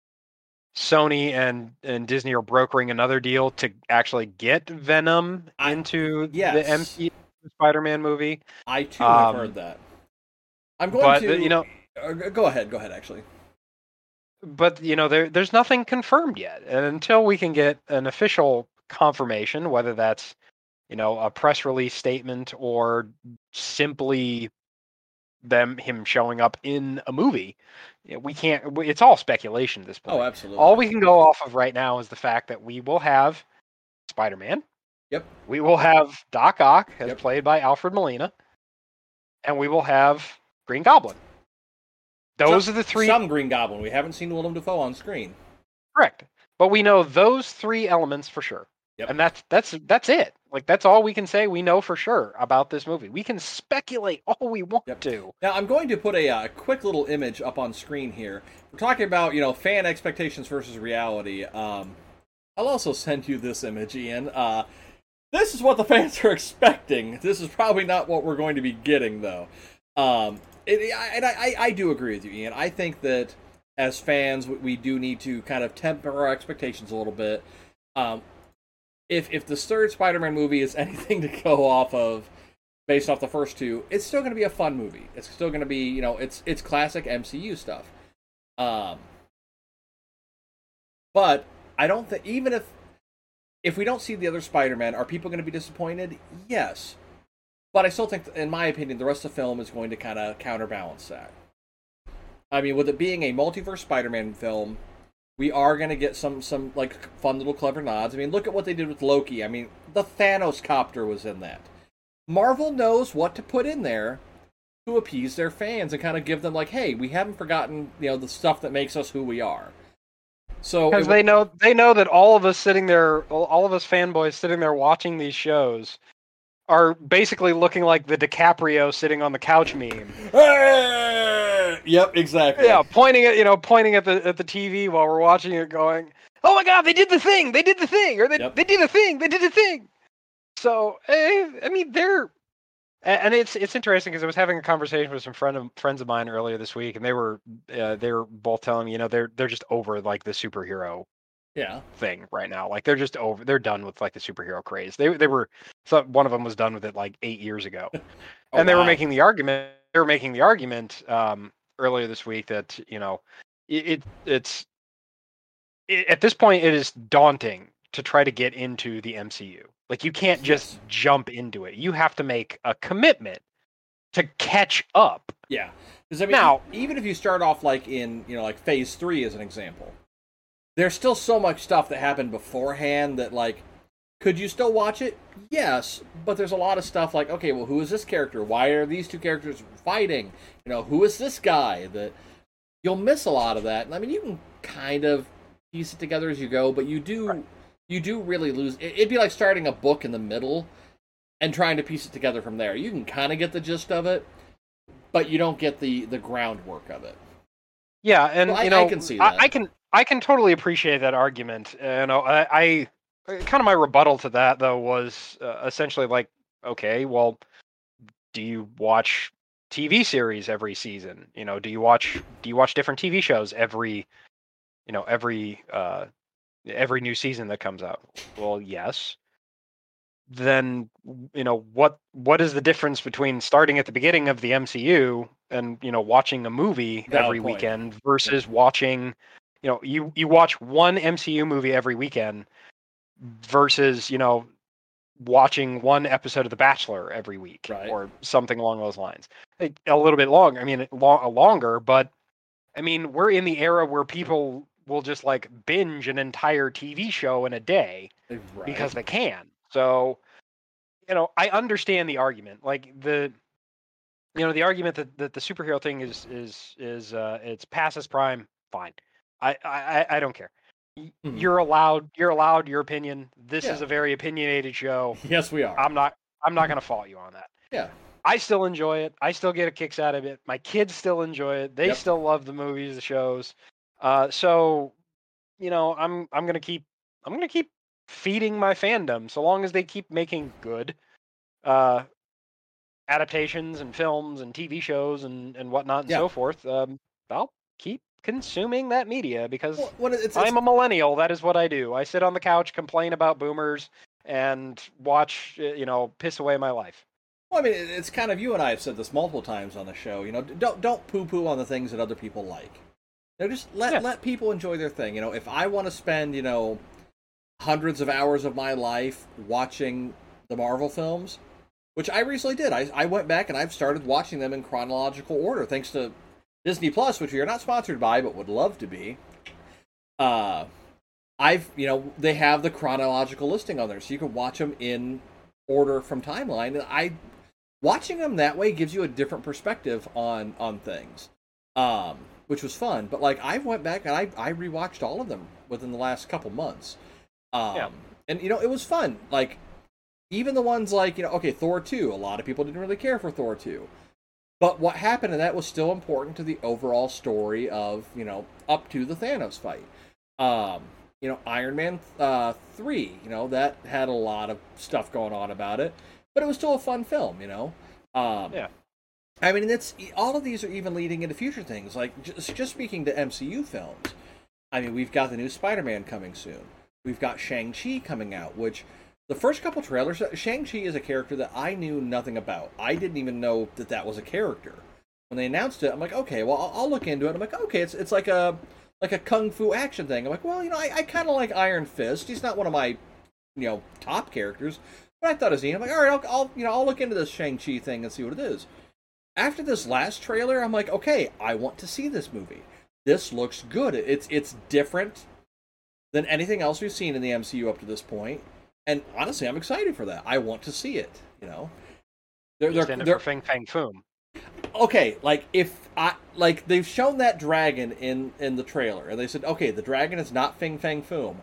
[SPEAKER 2] Sony and and Disney are brokering another deal to actually get Venom
[SPEAKER 1] I-
[SPEAKER 2] into
[SPEAKER 1] yes.
[SPEAKER 2] the MCU Spider-Man movie.
[SPEAKER 1] i too have
[SPEAKER 2] um,
[SPEAKER 1] heard that. I'm going
[SPEAKER 2] But
[SPEAKER 1] to
[SPEAKER 2] you know,
[SPEAKER 1] uh, go ahead go ahead actually.
[SPEAKER 2] But you know there there's nothing confirmed yet. And until we can get an official confirmation whether that's you know a press release statement or simply them him showing up in a movie we can't it's all speculation at this point.
[SPEAKER 1] oh absolutely.
[SPEAKER 2] All we can go off of right now is the fact that we will have spider-man
[SPEAKER 1] Yep.
[SPEAKER 2] we will have doc ock as
[SPEAKER 1] Yep.
[SPEAKER 2] played by alfred molina and we will have green goblin those are the three
[SPEAKER 1] some green goblin we haven't seen willem dafoe on screen
[SPEAKER 2] Correct. But we know those three elements for sure.
[SPEAKER 1] Yep.
[SPEAKER 2] And that's that's that's it. Like that's all we can say we know for sure about this movie. We can speculate all we want
[SPEAKER 1] Yep.
[SPEAKER 2] to.
[SPEAKER 1] Now I'm going to put a uh, quick little image up on screen here. We're talking about you know fan expectations versus reality. Um, I'll also send you this image, Ian. Uh, this is what the fans are expecting. This is probably not what we're going to be getting, though. Um, it, I- and I, I, do agree with you, Ian. I think that as fans, we do need to kind of temper our expectations a little bit. Um, if if the third Spider-Man movie is anything to go off of, based off the first two, it's still going to be a fun movie. It's still going to be, you know, it's it's classic MCU stuff. Um, but I don't think even if if we don't see the other Spider-Man, are people going to be disappointed? Yes. But I still think, in my opinion, the rest of the film is going to kind of counterbalance that. I mean, with it being a multiverse Spider-Man film, we are going to get some some like fun little clever nods. I mean, look at what they did with Loki. I mean, the Thanos copter was in that. Marvel knows what to put in there to appease their fans and kind of give them like, hey, we haven't forgotten, you know, the stuff that makes us who we are. So
[SPEAKER 2] Because they know they know that all of us sitting there, all all of us fanboys sitting there watching these shows, are basically looking like the DiCaprio sitting on the couch meme.
[SPEAKER 1] yep, exactly.
[SPEAKER 2] Yeah, pointing at you know pointing at the at the TV while we're watching it, going, "Oh my God, they did the thing! They did the thing! Or they
[SPEAKER 1] Yep.
[SPEAKER 2] they did the thing! They did the thing!" So eh, I mean, they're a- and it's it's interesting because I was having a conversation with some friend of, friends of mine earlier this week, and they were uh, they were both telling me, you know, they're they're just over like the superhero
[SPEAKER 1] Yeah.
[SPEAKER 2] thing right now. Like they're just over. They're done with like the superhero craze. They they were. Thought one of them was done with it like eight years ago,
[SPEAKER 1] Oh,
[SPEAKER 2] and they were making the argument. They were making the argument um, earlier this week that you know it, it it's it, at this point it is daunting to try to get into the MCU. Like you can't just
[SPEAKER 1] Yes.
[SPEAKER 2] jump into it. You have to make a commitment to catch up.
[SPEAKER 1] Yeah. Because I mean,
[SPEAKER 2] Now-
[SPEAKER 1] even if you start off like in, you know, like phase three as an example, there's still so much stuff that happened beforehand that like, could you still watch it? Yes, but there's a lot of stuff like, okay, well, who is this character? Why are these two characters fighting? You know, who is this guy? That you'll miss a lot of that. And I mean, you can kind of piece it together as you go, but you do, you do really lose. it- It'd be like starting a book in the middle and trying to piece it together from there. You can kind of get the gist of it, but you don't get the the groundwork of it.
[SPEAKER 2] Yeah, and
[SPEAKER 1] Well, I-
[SPEAKER 2] you know,
[SPEAKER 1] I can see
[SPEAKER 2] I,
[SPEAKER 1] that.
[SPEAKER 2] I can I can totally appreciate that argument. Uh, You know, I, I kind of my rebuttal to that though was uh, essentially like, okay, well, do you watch TV series every season? You know, do you watch do you watch different TV shows every, you know, every uh, every new season that comes out? Well, yes. Then you know what what is the difference between starting at the beginning of the MCU and you know watching a movie
[SPEAKER 1] Valid
[SPEAKER 2] every
[SPEAKER 1] point.
[SPEAKER 2] weekend versus watching you know you you watch one MCU movie every weekend versus you know watching one episode of The Bachelor every week
[SPEAKER 1] Right.
[SPEAKER 2] or something along those lines. A, little bit long. I mean, lo- longer, but I mean, we're in the era where people will just like binge an entire TV show in a day
[SPEAKER 1] Right.
[SPEAKER 2] because they can. So, you know, I understand the argument. Like the, you know, the argument that, that the superhero thing is is is uh, it's past its prime. Fine, I I I- don't care.
[SPEAKER 1] Mhm.
[SPEAKER 2] You're allowed. You're allowed your opinion. This is a very opinionated show.
[SPEAKER 1] yes, we are.
[SPEAKER 2] I'm not. I'm not going to fault you on that.
[SPEAKER 1] yeah.
[SPEAKER 2] I still enjoy it. I still get a kicks out of it. My kids still enjoy it. They
[SPEAKER 1] Yep.
[SPEAKER 2] still love the movies, the shows. Uh, so, you know, I'm I'm gonna keep I'm gonna keep feeding my fandom so long as they keep making good uh, adaptations and films and TV shows and and whatnot and
[SPEAKER 1] Yeah.
[SPEAKER 2] so forth. Um, I'll keep consuming that media because
[SPEAKER 1] Well, it's, it's,
[SPEAKER 2] I'm a millennial. That is what I do. I sit on the couch, complain about boomers, and watch you know piss away my life.
[SPEAKER 1] well, I mean, it's kind of you and I have said this multiple times on the show. You know, don't don't poo poo on the things that other people like. You know, just let
[SPEAKER 2] Yeah.
[SPEAKER 1] let people enjoy their thing. You know, if I want to spend you know hundreds of hours of my life watching the Marvel films, which I recently did, I I went back and I've started watching them in chronological order, thanks to Disney Plus, which we are not sponsored by, but would love to be. Uh, I've you know they have the chronological listing on there, so you can watch them in order from timeline. And I watching them that way gives you a different perspective on on things. Um, which was fun. But like I went back and I I rewatched all of them within the last couple months. Um,
[SPEAKER 2] Yeah.
[SPEAKER 1] and you know it was fun. Like even the ones like you know okay Thor two, a lot of people didn't really care for Thor two. But what happened in that was still important to the overall story of, you know, up to the Thanos fight. Um, you know, Iron Man uh, 3, you know, that had a lot of stuff going on about it, but it was still a fun film, you know. Um,
[SPEAKER 2] Yeah.
[SPEAKER 1] I mean, it's all of these are even leading into future things. Like just just speaking to MCU films, I mean, we've got the new Spider-Man coming soon. We've got Shang-Chi coming out, which the first couple trailers, Shang-Chi is a character that I knew nothing about. I didn't even know that that was a character. When they announced it, I'm like, okay, well, I'll, I'll look into it. I'm like, okay, it's it's like a like a kung fu action thing. I'm like, well, you know, I, I kind of like Iron Fist. He's not one of my, you know, top characters, but I thought it was neat. I'm like, all right, I'll, I'll you know, I'll look into this Shang-Chi thing and see what it is. After this last trailer, I'm like, okay, I want to see this movie. This looks good. It's it's different than anything else we've seen in the MCU up to this point. And honestly, I'm excited for that. I want to see it. You know, they're, they're, they're
[SPEAKER 2] for Fing Fang Foom.
[SPEAKER 1] okay. Like if I like they've shown that dragon in in the trailer, and they said, okay, the dragon is not Fing Fang Foom.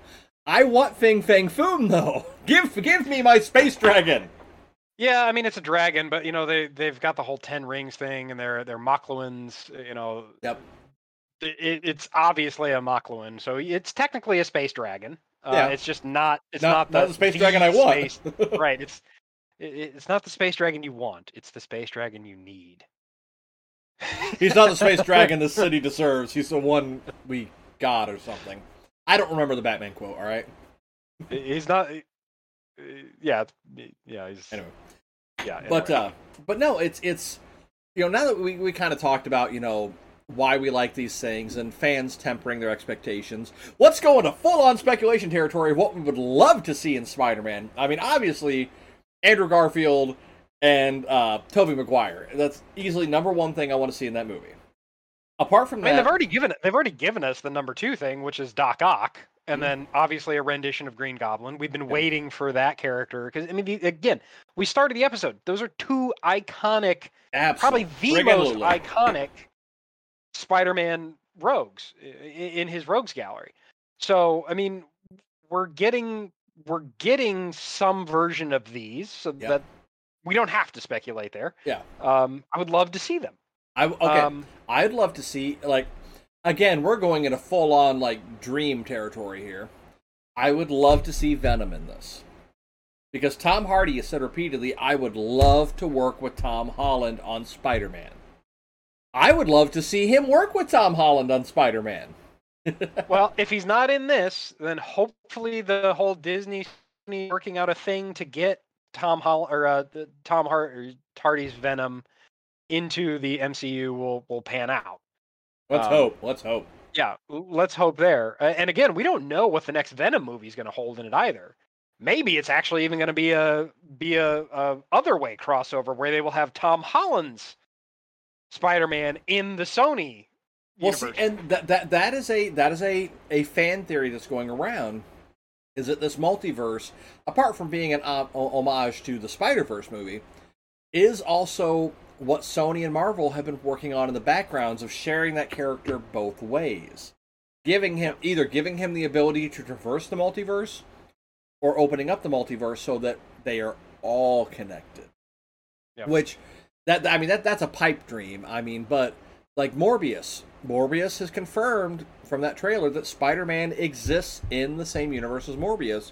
[SPEAKER 1] I want Fing Fang Foom though. Give give me my space dragon.
[SPEAKER 2] Yeah, I mean it's a dragon, but you know they they've got the whole ten rings thing, and they're they're Makluans. You know,
[SPEAKER 1] Yep.
[SPEAKER 2] it, it's obviously a Makluan, so it's technically a space dragon. Uh,
[SPEAKER 1] Yeah.
[SPEAKER 2] It's just not. It's
[SPEAKER 1] Not-
[SPEAKER 2] not,
[SPEAKER 1] not the space dragon I want.
[SPEAKER 2] space- right. It's it, it's not the space dragon you want. It's the space dragon you need.
[SPEAKER 1] He's not the space dragon the city deserves. He's the one we got or something. I don't remember the Batman quote. All right.
[SPEAKER 2] He's not. Uh, Yeah, yeah. He's
[SPEAKER 1] Anyway.
[SPEAKER 2] yeah.
[SPEAKER 1] but uh but no it's it's you know now that we, we kind of talked about you know why we like these things and fans tempering their expectations let's go into full-on speculation territory of what we would love to see in spider-man i mean obviously andrew garfield and uh tobey maguire that's easily number one thing i want to see in that movie apart from
[SPEAKER 2] I mean,
[SPEAKER 1] that
[SPEAKER 2] they've already given they've already given us the number two thing, which is Doc Ock, and
[SPEAKER 1] Mhm.
[SPEAKER 2] then obviously a rendition of Green Goblin. We've been waiting for that character because I mean, the, again, we started the episode. Those are two iconic, probably the most iconic Spider-Man rogues in his rogues gallery. So I mean, we're getting we're getting some version of these, so
[SPEAKER 1] Yeah.
[SPEAKER 2] that we don't have to speculate there.
[SPEAKER 1] Yeah.
[SPEAKER 2] Um, I would love to see them.
[SPEAKER 1] I, okay
[SPEAKER 2] Um,
[SPEAKER 1] I'd love to see like again, we're going into full on like dream territory here. I would love to see Venom in this. Because Tom Hardy has said repeatedly, I would love to work with Tom Holland on Spider Man. I would love to see him work with Tom Holland on Spider Man.
[SPEAKER 2] Well, if he's not in this, then hopefully the whole Disney working out a thing to get Tom Holland or uh, Tom Hardy's Venom into the MCU will will pan out.
[SPEAKER 1] Let's
[SPEAKER 2] Um,
[SPEAKER 1] hope. Let's hope.
[SPEAKER 2] Yeah, let's hope there. And again, we don't know what the next Venom movie is going to hold in it either. Maybe it's actually even going to be a be a, a other way crossover where they will have Tom Holland's Spider-Man in the Sony
[SPEAKER 1] Well, see, and that that that is a that is a a fan theory that's going around. Is that this multiverse, apart from being an uh, homage to the Spider Verse movie, is also what Sony and Marvel have been working on in the backgrounds of sharing that character both ways, giving him either giving him the ability to traverse the multiverse, or opening up the multiverse so that they are all connected.
[SPEAKER 2] Yeah.
[SPEAKER 1] Which that I mean that that's a pipe dream. I mean, but like Morbius, Morbius has confirmed from that trailer that Spider-Man exists in the same universe as Morbius.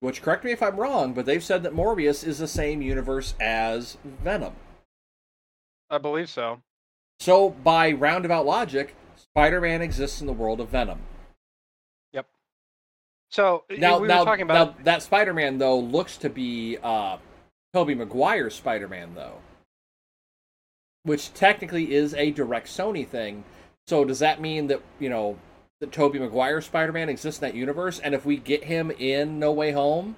[SPEAKER 1] Which correct me if I'm wrong, but they've said that Morbius is the same universe as Venom.
[SPEAKER 2] I believe so.
[SPEAKER 1] So by roundabout logic, Spider-Man exists in the world of Venom.
[SPEAKER 2] Yep. So
[SPEAKER 1] Now,
[SPEAKER 2] we
[SPEAKER 1] now,
[SPEAKER 2] talking about
[SPEAKER 1] now that Spider-Man though looks to be uh, Tobey Maguire's Spider-Man though, which technically is a direct Sony thing. So does that mean that you know that Tobey Maguire's Spider-Man exists in that universe, and if we get him in No Way Home,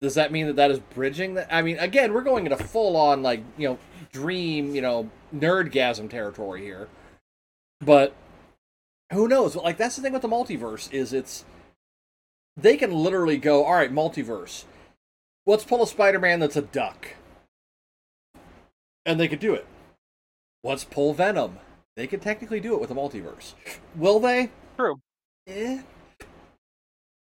[SPEAKER 1] does that mean that that is bridging that? I mean, again, we're going into full-on like you know dream, you know, nerdgasm territory here, but who knows? Like that's the thing with the multiverse is it's they can literally go, all right, multiverse. Let's pull a Spider-Man that's a duck, and they could do it. Let's pull Venom. they could technically do it with a multiverse. Will they?
[SPEAKER 2] True.
[SPEAKER 1] Eh.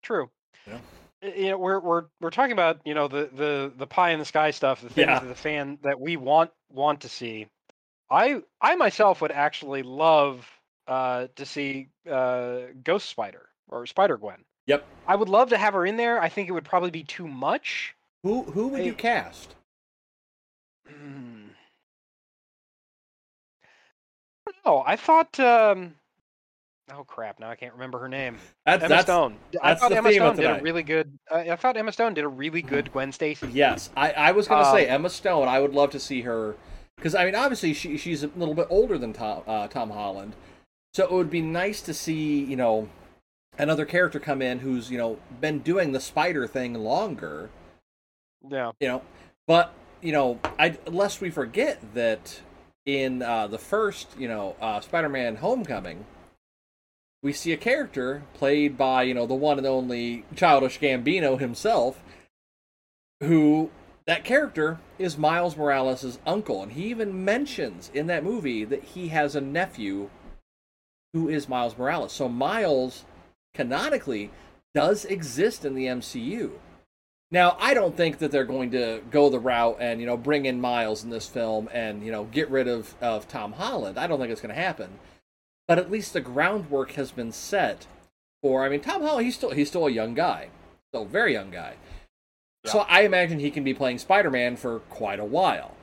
[SPEAKER 2] True.
[SPEAKER 1] Yeah.
[SPEAKER 2] Y- You know, we're we're we're talking about you know the the the pie in the sky stuff, the things
[SPEAKER 1] Yeah.
[SPEAKER 2] that the fan that we want want to see. I I myself would actually love uh, to see uh, Ghost Spider or Spider Gwen.
[SPEAKER 1] Yep.
[SPEAKER 2] I would love to have her in there. I think it would probably be too much.
[SPEAKER 1] Who who would you
[SPEAKER 2] Hey.
[SPEAKER 1] cast?
[SPEAKER 2] Hmm. I don't know. I thought. Um, oh crap! Now I can't remember her name.
[SPEAKER 1] That's
[SPEAKER 2] Emma
[SPEAKER 1] that's
[SPEAKER 2] Stone. I
[SPEAKER 1] that's
[SPEAKER 2] thought
[SPEAKER 1] the
[SPEAKER 2] Emma Stone did a really good. Uh, I thought Emma Stone did a really good Gwen Stacy.
[SPEAKER 1] Yes, I, I was gonna say
[SPEAKER 2] Um,
[SPEAKER 1] Emma Stone. I would love to see her because I mean, obviously she she's a little bit older than Tom uh, Tom Holland, so it would be nice to see you know another character come in who's you know been doing the spider thing longer.
[SPEAKER 2] Yeah.
[SPEAKER 1] You know, but you know, I lest we forget that in uh, the first you know uh, Spider-Man: Homecoming. We see a character played by, you know, the one and only Childish Gambino himself, who that character is Miles Morales' uncle, and he even mentions in that movie that he has a nephew who is Miles Morales. So Miles canonically does exist in the MCU. Now, I don't think that they're going to go the route and, you know, bring in Miles in this film and, you know, get rid of, of Tom Holland. I don't think it's going to happen. But at least the groundwork has been set for I mean Tom Holland he's still he's still a young guy. Still a very young guy. So I imagine he can be playing Spider-Man for quite a while.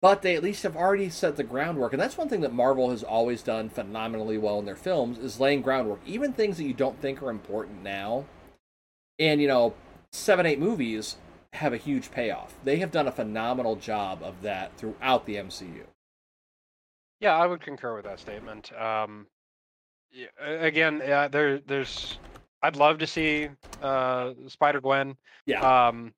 [SPEAKER 1] But they at least have already set the groundwork, and that's one thing that Marvel has always done phenomenally well in their films is laying groundwork. Even things that you don't think are important now, and you know, seven, eight movies have a huge payoff. They have done a phenomenal job of that throughout the MCU.
[SPEAKER 2] Yeah, I would concur with that statement. Um, yeah, again, yeah, there, there's. I'd love to see uh, Spider Gwen.
[SPEAKER 1] Yeah.
[SPEAKER 2] Um,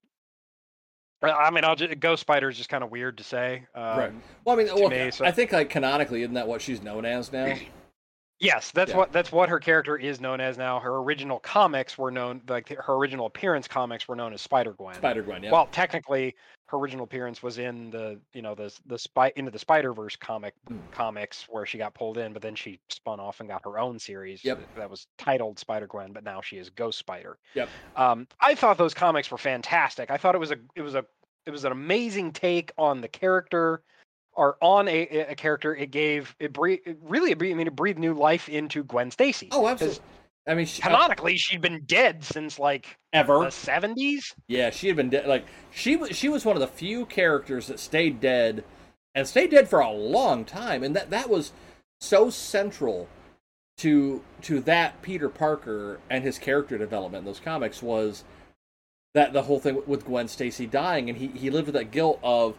[SPEAKER 2] I- mean, I'll just, Ghost Spider is just kind of weird to say. Um,
[SPEAKER 1] right. Well, I mean, well,
[SPEAKER 2] me, so-
[SPEAKER 1] I think like canonically, isn't that what she's known as now?
[SPEAKER 2] Yes, that's
[SPEAKER 1] Yeah.
[SPEAKER 2] what that's what her character is known as now. Her original comics were known like her original appearance comics were known as Spider Gwen.
[SPEAKER 1] Spider Gwen. Yeah.
[SPEAKER 2] Well, technically, her original appearance was in the you know the the spy into the Spider Verse comic
[SPEAKER 1] Mm.
[SPEAKER 2] comics where she got pulled in, but then she spun off and got her own series
[SPEAKER 1] Yep.
[SPEAKER 2] that was titled Spider Gwen, but now she is Ghost Spider.
[SPEAKER 1] Yep.
[SPEAKER 2] Um, I thought those comics were fantastic. I thought it was a it was a it was an amazing take on the character or on a, a character. It gave it, bre- it really I mean it breathed new life into Gwen Stacy.
[SPEAKER 1] oh, absolutely. I mean, she, uh,
[SPEAKER 2] Canonically, she'd been dead since like
[SPEAKER 1] ever.
[SPEAKER 2] the seventies.
[SPEAKER 1] Yeah, she had been dead. Like she was, she was one of the few characters that stayed dead, and stayed dead for a long time. And that that was so central to to that Peter Parker and his character development in those comics was that the whole thing with Gwen Stacy dying, and he he lived with that guilt of,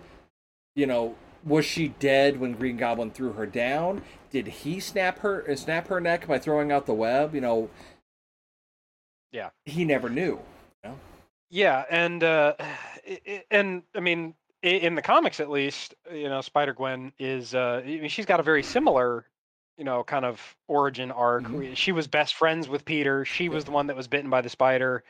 [SPEAKER 1] you know, was she dead when Green Goblin threw her down? Did he snap her uh, snap her neck by throwing out the web? You know.
[SPEAKER 2] Yeah.
[SPEAKER 1] He never knew.
[SPEAKER 2] Yeah, and uh, and I mean, in the comics at least, you know, Spider Gwen is uh, I mean, she's got a very similar, you know, kind of origin arc.
[SPEAKER 1] Mhm.
[SPEAKER 2] She was best friends with Peter. She was the one that was bitten by the spider.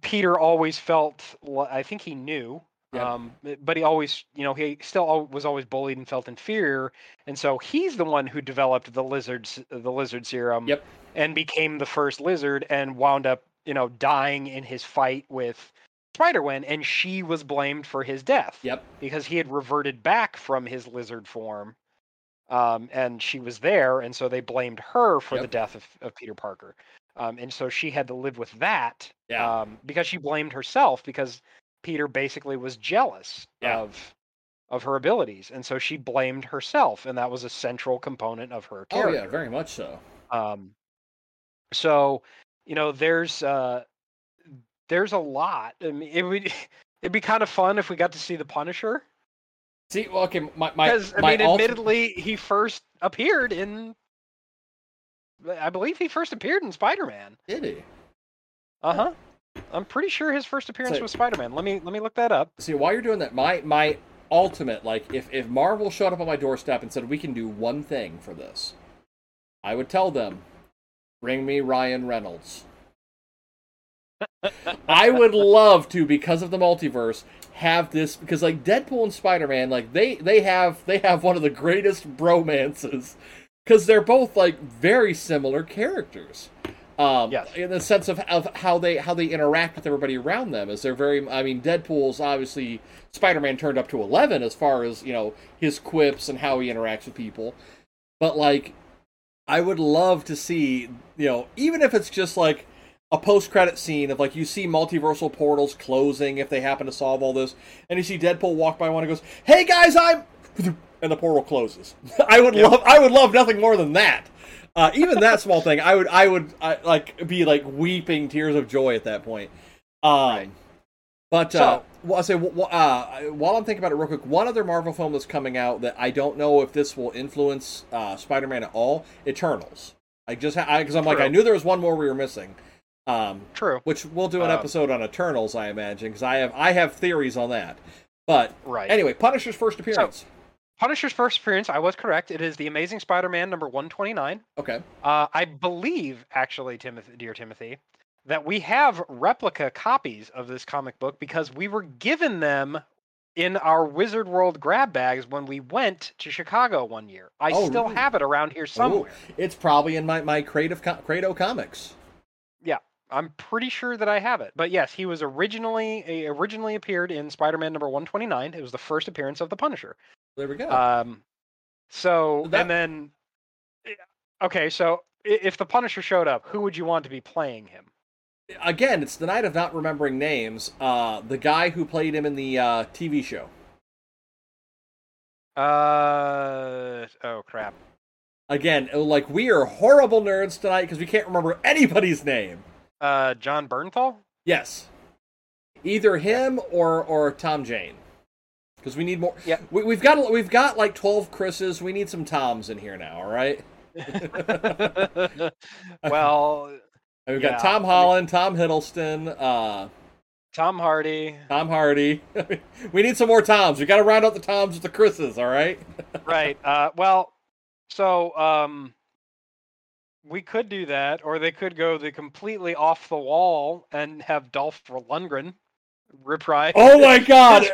[SPEAKER 2] Peter always felt, I think he knew,
[SPEAKER 1] Yeah.
[SPEAKER 2] um, but he always, you know, he still was always bullied and felt inferior, and so he's the one who developed the lizard, s- the lizard serum,
[SPEAKER 1] Yep.
[SPEAKER 2] and became the first lizard, and wound up, you know, dying in his fight with Spider-Gwen, and she was blamed for his death
[SPEAKER 1] Yep.
[SPEAKER 2] because he had reverted back from his lizard form. Um, and she was there, and so they blamed her for the death of, of Peter Parker. Um, and so she had to live with that
[SPEAKER 1] Yeah.
[SPEAKER 2] um, because she blamed herself because Peter basically was jealous
[SPEAKER 1] Yeah.
[SPEAKER 2] of of her abilities, and so she blamed herself, and that was a central component of her
[SPEAKER 1] Oh yeah, very much so.
[SPEAKER 2] Um, so, you know, there's uh, there's a lot. I mean, it would it'd be kind of fun if we got to see the Punisher
[SPEAKER 1] See, well, okay, my my,
[SPEAKER 2] because I
[SPEAKER 1] my
[SPEAKER 2] mean,
[SPEAKER 1] ulti-
[SPEAKER 2] admittedly, he first appeared in. I believe he first appeared in Spider-Man.
[SPEAKER 1] did he?
[SPEAKER 2] Uh huh. I'm pretty sure his first appearance
[SPEAKER 1] So-
[SPEAKER 2] was Spider-Man. Let me let me look that up.
[SPEAKER 1] See, while you're doing that, my my ultimate like if if Marvel showed up on my doorstep and said we can do one thing for this, I would tell them, bring me Ryan Reynolds. I would love to because of the multiverse have this because like Deadpool and Spider-Man like they they have they have one of the greatest bromances because they're both like very similar characters. Um,
[SPEAKER 2] Yes.
[SPEAKER 1] in the sense of, of how they how they interact with everybody around them, is they're very. I mean, Deadpool's obviously Spider-Man turned up to eleven as far as you know his quips and how he interacts with people, but like, I would love to see you know even if it's just like a post-credit scene of like you see multiversal portals closing if they happen to solve all this, and you see Deadpool walk by one and goes, "Hey guys, I'm," and the portal closes. I would
[SPEAKER 2] Yep.
[SPEAKER 1] love, I would love nothing more than that. Uh, even that small thing, I would, I would, I, like be like weeping tears of joy at that point. Um,
[SPEAKER 2] Right.
[SPEAKER 1] But uh, well, I say uh, while I'm thinking about it real quick, one other Marvel film that's coming out that I don't know if this will influence uh, Spider-Man at all. Eternals. I just because I'm like I knew there was one more we were missing. Um,
[SPEAKER 2] True.
[SPEAKER 1] which we'll do an
[SPEAKER 2] Um,
[SPEAKER 1] episode on Eternals, I imagine, because I have I have theories on that. But
[SPEAKER 2] Right.
[SPEAKER 1] anyway, Punisher's first appearance.
[SPEAKER 2] Punisher's first appearance, I was correct. It is the Amazing Spider-Man number 129.
[SPEAKER 1] okay,
[SPEAKER 2] Uh, I believe, actually, Timothy, dear Timothy, that we have replica copies of this comic book because we were given them in our Wizard World grab bags when we went to Chicago one year. I
[SPEAKER 1] Oh,
[SPEAKER 2] still
[SPEAKER 1] really?
[SPEAKER 2] have it around here somewhere.
[SPEAKER 1] it's probably in my my creative Credo comics.
[SPEAKER 2] I'm pretty sure that I have it. But yes, he was originally he originally appeared in Spider-Man number 129. It was the first appearance of the Punisher.
[SPEAKER 1] There we go.
[SPEAKER 2] Um, so
[SPEAKER 1] That-
[SPEAKER 2] and then, eh, okay, so if the Punisher showed up, who would you want to be playing him?
[SPEAKER 1] Again, it's the night of not remembering names. Uh, the guy who played him in the uh, TV show.
[SPEAKER 2] Uh oh crap.
[SPEAKER 1] Again, like we are horrible nerds tonight because we can't remember anybody's name.
[SPEAKER 2] Uh, Jon Bernthal.
[SPEAKER 1] Yes, either him or or Tom Jane, because we need more.
[SPEAKER 2] Yeah.
[SPEAKER 1] we, we've got we've got like twelve Chris's. We need some Toms in here now. All right.
[SPEAKER 2] well,
[SPEAKER 1] And we've
[SPEAKER 2] Yeah,
[SPEAKER 1] got Tom Holland, Tom Hiddleston, uh,
[SPEAKER 2] Tom Hardy.
[SPEAKER 1] Tom Hardy. we need some more Toms. We got to round out the Toms with the Chris's. All right.
[SPEAKER 2] right. Uh, well, so um, we could do that, or they could go the completely off the wall and have Dolph Lundgren reprise.
[SPEAKER 1] Oh my God,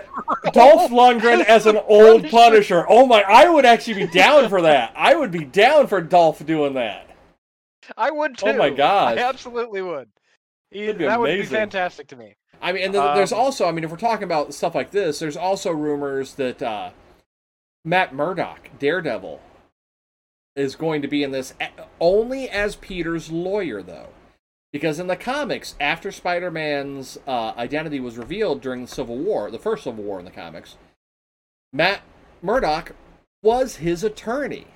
[SPEAKER 1] Dolph Lundgren as an old Punisher. Oh my, I would actually be down for that. I would be down for Dolph doing that.
[SPEAKER 2] I would too.
[SPEAKER 1] Oh my God,
[SPEAKER 2] I absolutely would. He- that would be fantastic to me.
[SPEAKER 1] I mean, and th- there's
[SPEAKER 2] Um,
[SPEAKER 1] also, I mean, if we're talking about stuff like this, there's also rumors that uh, Matt Murdock, Daredevil, is going to be in this only as Peter's lawyer, though. Because in the comics, after Spider Man's uh, identity was revealed during the Civil War, the first Civil War in the comics, Matt Murdock was his attorney.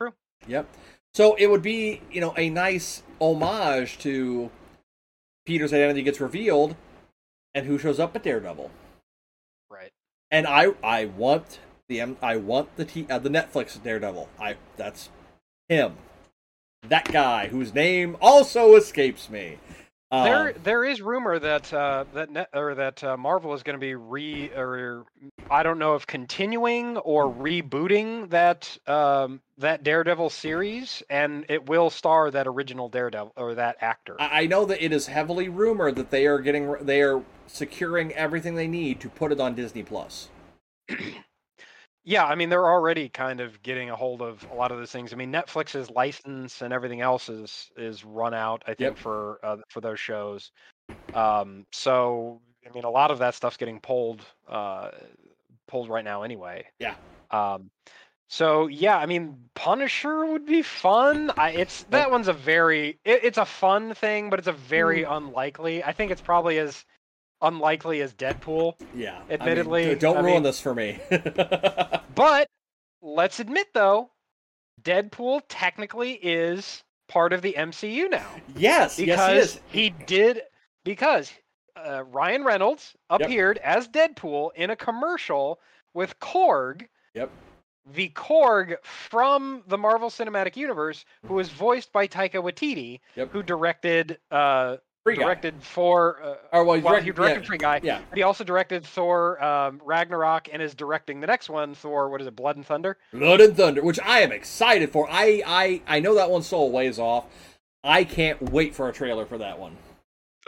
[SPEAKER 2] True.
[SPEAKER 1] Yep. So it would be, you know, a nice homage to Peter's identity gets revealed, and who shows up but Daredevil.
[SPEAKER 2] Right.
[SPEAKER 1] And I, I want the, M- I want the t- uh, the Netflix Daredevil. I, that's him, that guy whose name also escapes me. Um,
[SPEAKER 2] there, there is rumor that uh, that net, or that uh, Marvel is going to be re or I don't know if continuing or rebooting that um, that Daredevil series, and it will star that original Daredevil or that actor.
[SPEAKER 1] I I know that it is heavily rumored that they are getting, they are securing everything they need to put it on Disney Plus.
[SPEAKER 2] Yeah, I mean they're already kind of getting a hold of a lot of those things. I mean Netflix's license and everything else is is run out. I think
[SPEAKER 1] Yep.
[SPEAKER 2] for uh, for those shows. Um, so I mean a lot of that stuff's getting pulled uh, pulled right now anyway.
[SPEAKER 1] Yeah.
[SPEAKER 2] Um, so yeah, I mean Punisher would be fun. I, it's that one's a very it, it's a fun thing, but it's a very unlikely. I think it's probably as unlikely as Deadpool.
[SPEAKER 1] Yeah.
[SPEAKER 2] Admittedly,
[SPEAKER 1] I mean, don't
[SPEAKER 2] I
[SPEAKER 1] ruin
[SPEAKER 2] mean-
[SPEAKER 1] this for me.
[SPEAKER 2] But let's admit though, Deadpool technically is part of the MCU now
[SPEAKER 1] yes,
[SPEAKER 2] because
[SPEAKER 1] yes, is.
[SPEAKER 2] he did because uh, Ryan Reynolds
[SPEAKER 1] Yep.
[SPEAKER 2] appeared as Deadpool in a commercial with Korg.
[SPEAKER 1] Yep.
[SPEAKER 2] The Korg from the Marvel Cinematic Universe, who was voiced by Taika Waititi,
[SPEAKER 1] Yep.
[SPEAKER 2] who directed uh,
[SPEAKER 1] Free Guy.
[SPEAKER 2] directed for uh,
[SPEAKER 1] Or well,
[SPEAKER 2] well,
[SPEAKER 1] direct-
[SPEAKER 2] he directed
[SPEAKER 1] yeah,
[SPEAKER 2] Free Guy.
[SPEAKER 1] Yeah.
[SPEAKER 2] He also directed Thor um, Ragnarok and is directing the next one, Thor. What is it? Blood and Thunder.
[SPEAKER 1] Blood and Thunder, which I am excited for. I I I know that one's still a ways off. I can't wait for a trailer for that one.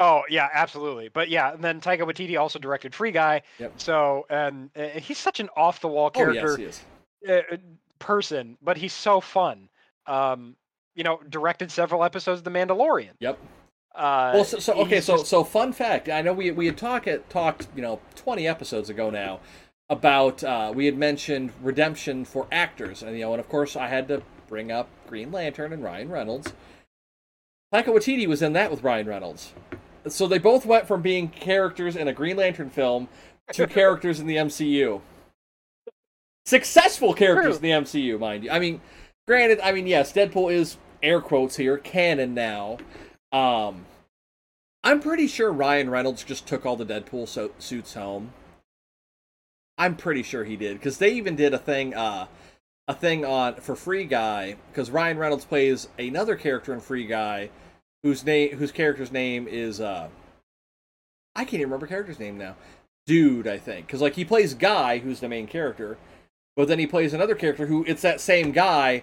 [SPEAKER 2] Oh yeah, absolutely. But yeah, and then Taika Waititi also directed Free Guy.
[SPEAKER 1] Yep.
[SPEAKER 2] So and uh, he's such an off the wall
[SPEAKER 1] Oh yes,
[SPEAKER 2] character.
[SPEAKER 1] he is.
[SPEAKER 2] uh, person, but he's so fun. Um, you know, directed several episodes of The Mandalorian.
[SPEAKER 1] Yep.
[SPEAKER 2] Uh,
[SPEAKER 1] Well, so, so okay, so
[SPEAKER 2] just-
[SPEAKER 1] so fun fact. I know we we had talked talked you know twenty episodes ago now about uh, we had mentioned redemption for actors, and you know, and of course I had to bring up Green Lantern and Ryan Reynolds. Taika Waititi was in that with Ryan Reynolds, so they both went from being characters in a Green Lantern film to characters in the MCU. Successful characters
[SPEAKER 2] True.
[SPEAKER 1] in the MCU, mind you. I mean, granted, I mean yes, Deadpool is air quotes here canon now. Um, I'm pretty sure Ryan Reynolds just took all the Deadpool so- suits home. I'm pretty sure he did because they even did a thing, uh, a thing on for Free Guy because Ryan Reynolds plays another character in Free Guy, whose name, whose character's name is, uh, I can't even remember character's name now. Dude, I think because like he plays Guy, who's the main character, but then he plays another character who it's that same guy,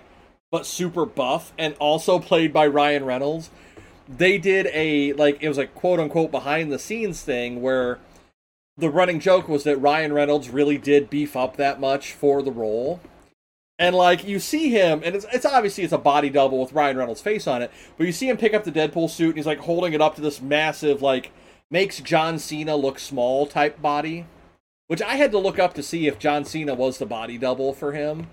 [SPEAKER 1] but super buff and also played by Ryan Reynolds they did a like it was a quote unquote behind the scenes thing where the running joke was that Ryan Reynolds really did beef up that much for the role. And like you see him, and it's, it's obviously it's a body double with Ryan Reynolds' face on it, but you see him pick up the Deadpool suit and he's like holding it up to this massive like makes John Cena look small type body, which I had to look up to see if John Cena was the body double for him.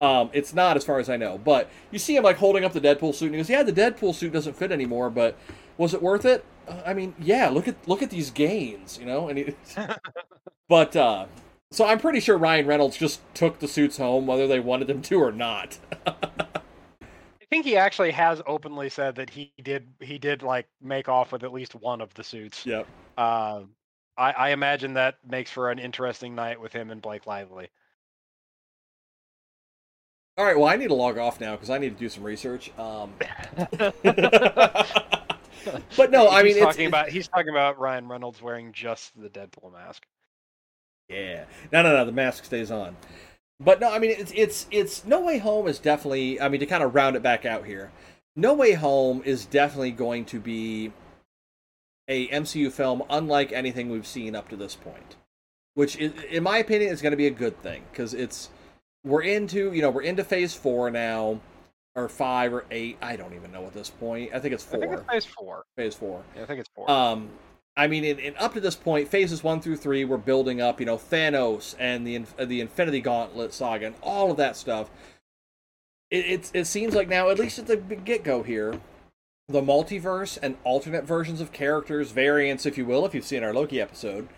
[SPEAKER 1] Um, it's not as far as I know, but you see him like holding up the Deadpool suit, and he goes, "Yeah, the Deadpool suit doesn't fit anymore, but was it worth it? Uh, I mean, yeah. Look at look at these gains, you know." And he, but uh, so I'm pretty sure Ryan Reynolds just took the suits home, whether they wanted them to or not.
[SPEAKER 2] I think he actually has openly said that he did he did like make off with at least one of the suits.
[SPEAKER 1] yep.
[SPEAKER 2] Uh, I, I imagine that makes for an interesting night with him and Blake Lively.
[SPEAKER 1] All right. Well, I need to log off now because I need to do some research. Um, but no, I mean,
[SPEAKER 2] he's talking
[SPEAKER 1] it's-
[SPEAKER 2] about he's talking about Ryan Reynolds wearing just the Deadpool mask.
[SPEAKER 1] Yeah. No, no, no. The mask stays on. But no, I mean, it's it's it's No Way Home is definitely. I mean, to kind of round it back out here, No Way Home is definitely going to be a MCU film unlike anything we've seen up to this point, which, is, in my opinion, is going to be a good thing because it's we're into you know we're into Phase Four now, or five or eight. I don't even know at this point. I think it's four I
[SPEAKER 2] think it's phase four.
[SPEAKER 1] phase Four.
[SPEAKER 2] Yeah, I think it's four.
[SPEAKER 1] Um, I mean, in, in up to this point, phases one through three, we're building up, you know, Thanos and the the Infinity Gauntlet saga and all of that stuff. It it's, it seems like now, at least at the get go here, the multiverse and alternate versions of characters, variants, if you will, if you've seen our Loki episode,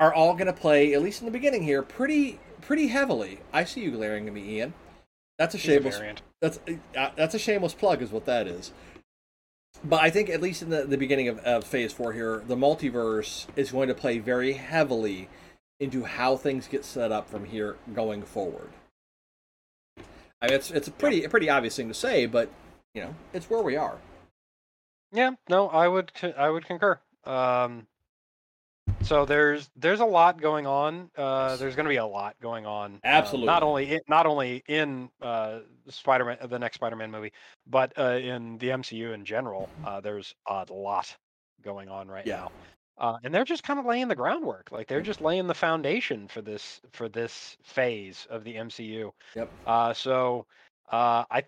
[SPEAKER 1] are all going to play, at least in the beginning here, pretty pretty heavily. I see you glaring at me, Ian. That's a
[SPEAKER 2] He's a
[SPEAKER 1] shameless
[SPEAKER 2] variant.
[SPEAKER 1] that's uh, that's a shameless plug, is what that is. But I think at least in the, the beginning of, of Phase Four here, the multiverse is going to play very heavily into how things get set up from here going forward. I mean, it's it's a pretty a pretty obvious thing to say, but you know, it's where we are.
[SPEAKER 2] Yeah, no, I would I would concur. Um, so there's there's a lot going on. Uh, there's going to be a lot going on. uh,
[SPEAKER 1] Absolutely.
[SPEAKER 2] not only in, not only in uh, Spider-Man, the next Spider-Man movie, but uh, in the MCU in general. Uh, there's a lot going on right
[SPEAKER 1] Yeah.
[SPEAKER 2] now. Uh, and they're just kind of laying the groundwork. Like they're just laying the foundation for this for this phase of the MCU.
[SPEAKER 1] Yep.
[SPEAKER 2] Uh, so uh, I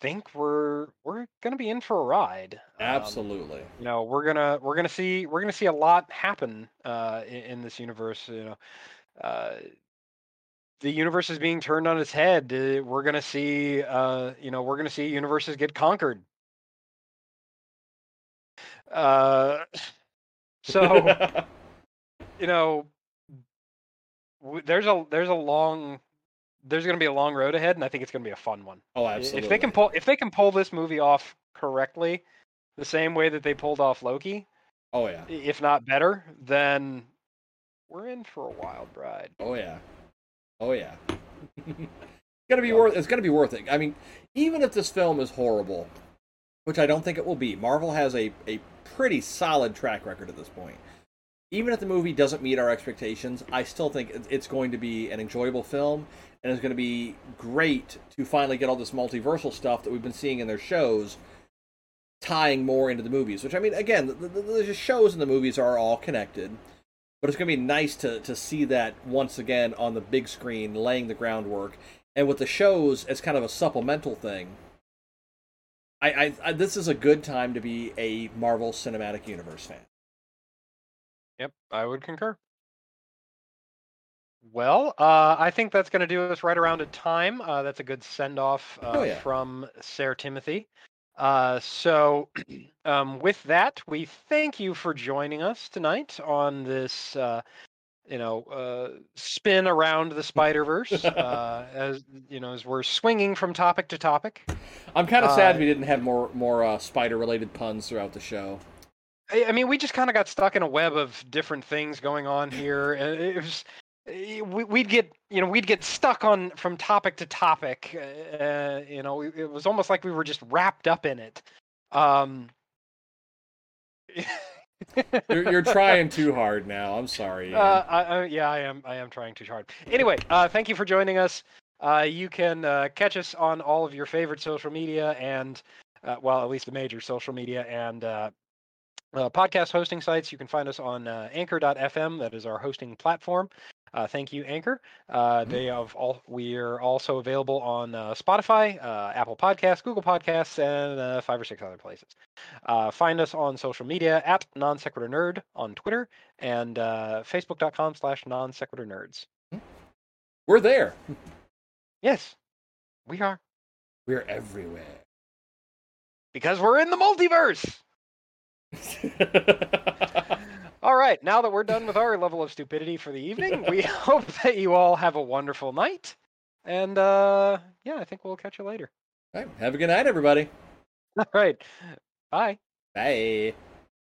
[SPEAKER 2] think we're we're gonna be in for a ride. Um,
[SPEAKER 1] Absolutely.
[SPEAKER 2] you know, we're gonna we're gonna see we're gonna see a lot happen uh, in, in this universe. You know, uh, the universe is being turned on its head. Uh, we're gonna see uh, you know we're gonna see universes get conquered. Uh, so you know, w- there's a there's a long there's going to be a long road ahead, and I think it's going to be a fun one.
[SPEAKER 1] oh, absolutely.
[SPEAKER 2] If they can pull if they can pull this movie off correctly, the same way that they pulled off Loki,
[SPEAKER 1] Oh yeah.
[SPEAKER 2] if not better, then we're in for a wild ride.
[SPEAKER 1] Oh yeah. Oh yeah. it's gonna be worth. It's gonna be worth it. I mean, even if this film is horrible, which I don't think it will be, Marvel has a a pretty solid track record at this point. Even if the movie doesn't meet our expectations, I still think it's going to be an enjoyable film, and it's going to be great to finally get all this multiversal stuff that we've been seeing in their shows tying more into the movies. Which I mean, again, the, the, the shows and the movies are all connected, but it's going to be nice to to see that once again on the big screen, laying the groundwork and with the shows as kind of a supplemental thing. I, I, I this is a good time to be a Marvel Cinematic Universe fan.
[SPEAKER 2] Yep, I would concur. Well, uh, I think that's going to do us right around a time. Uh, that's a good send off uh,
[SPEAKER 1] Oh, yeah.
[SPEAKER 2] from Sarah Timothy. Uh, so, um, with that, we thank you for joining us tonight on this, uh, you know, uh, spin around the Spider Verse. uh, as you know, as we're swinging from topic to topic.
[SPEAKER 1] I'm kind of sad we didn't have more more uh, spider related puns throughout the show.
[SPEAKER 2] I mean, we just kind of got stuck in a web of different things going on here. and It was eh, we- we'd get you know we'd get stuck on from topic to topic. Uh, you know, it was almost like we were just wrapped up in it. Um,
[SPEAKER 1] You're, you're trying too hard now. I'm sorry.
[SPEAKER 2] Uh, I, I, yeah, I am. I am trying too hard. Anyway, uh, thank you for joining us. Uh, you can uh, catch us on all of your favorite social media and, uh, well, at least the major social media and uh, podcast hosting sites. You can find us on uh, Anchor.fm. That is our hosting platform. Uh, thank you, Anchor. Uh, they have all. We are also available on uh, Spotify, uh, Apple Podcasts, Google Podcasts, and uh, five or six other places. Uh, find us on social media at non sequitur nerd on Twitter and uh, facebook.com slash non sequitur nerds.
[SPEAKER 1] We're there.
[SPEAKER 2] Yes, we are
[SPEAKER 1] We're everywhere.
[SPEAKER 2] because we're in the multiverse. All right, now that we're done with our level of stupidity for the evening, we hope that you all have a wonderful night. And uh, yeah, I think we'll catch you later.
[SPEAKER 1] All right, have a good night, everybody.
[SPEAKER 2] All right, bye.
[SPEAKER 1] Bye.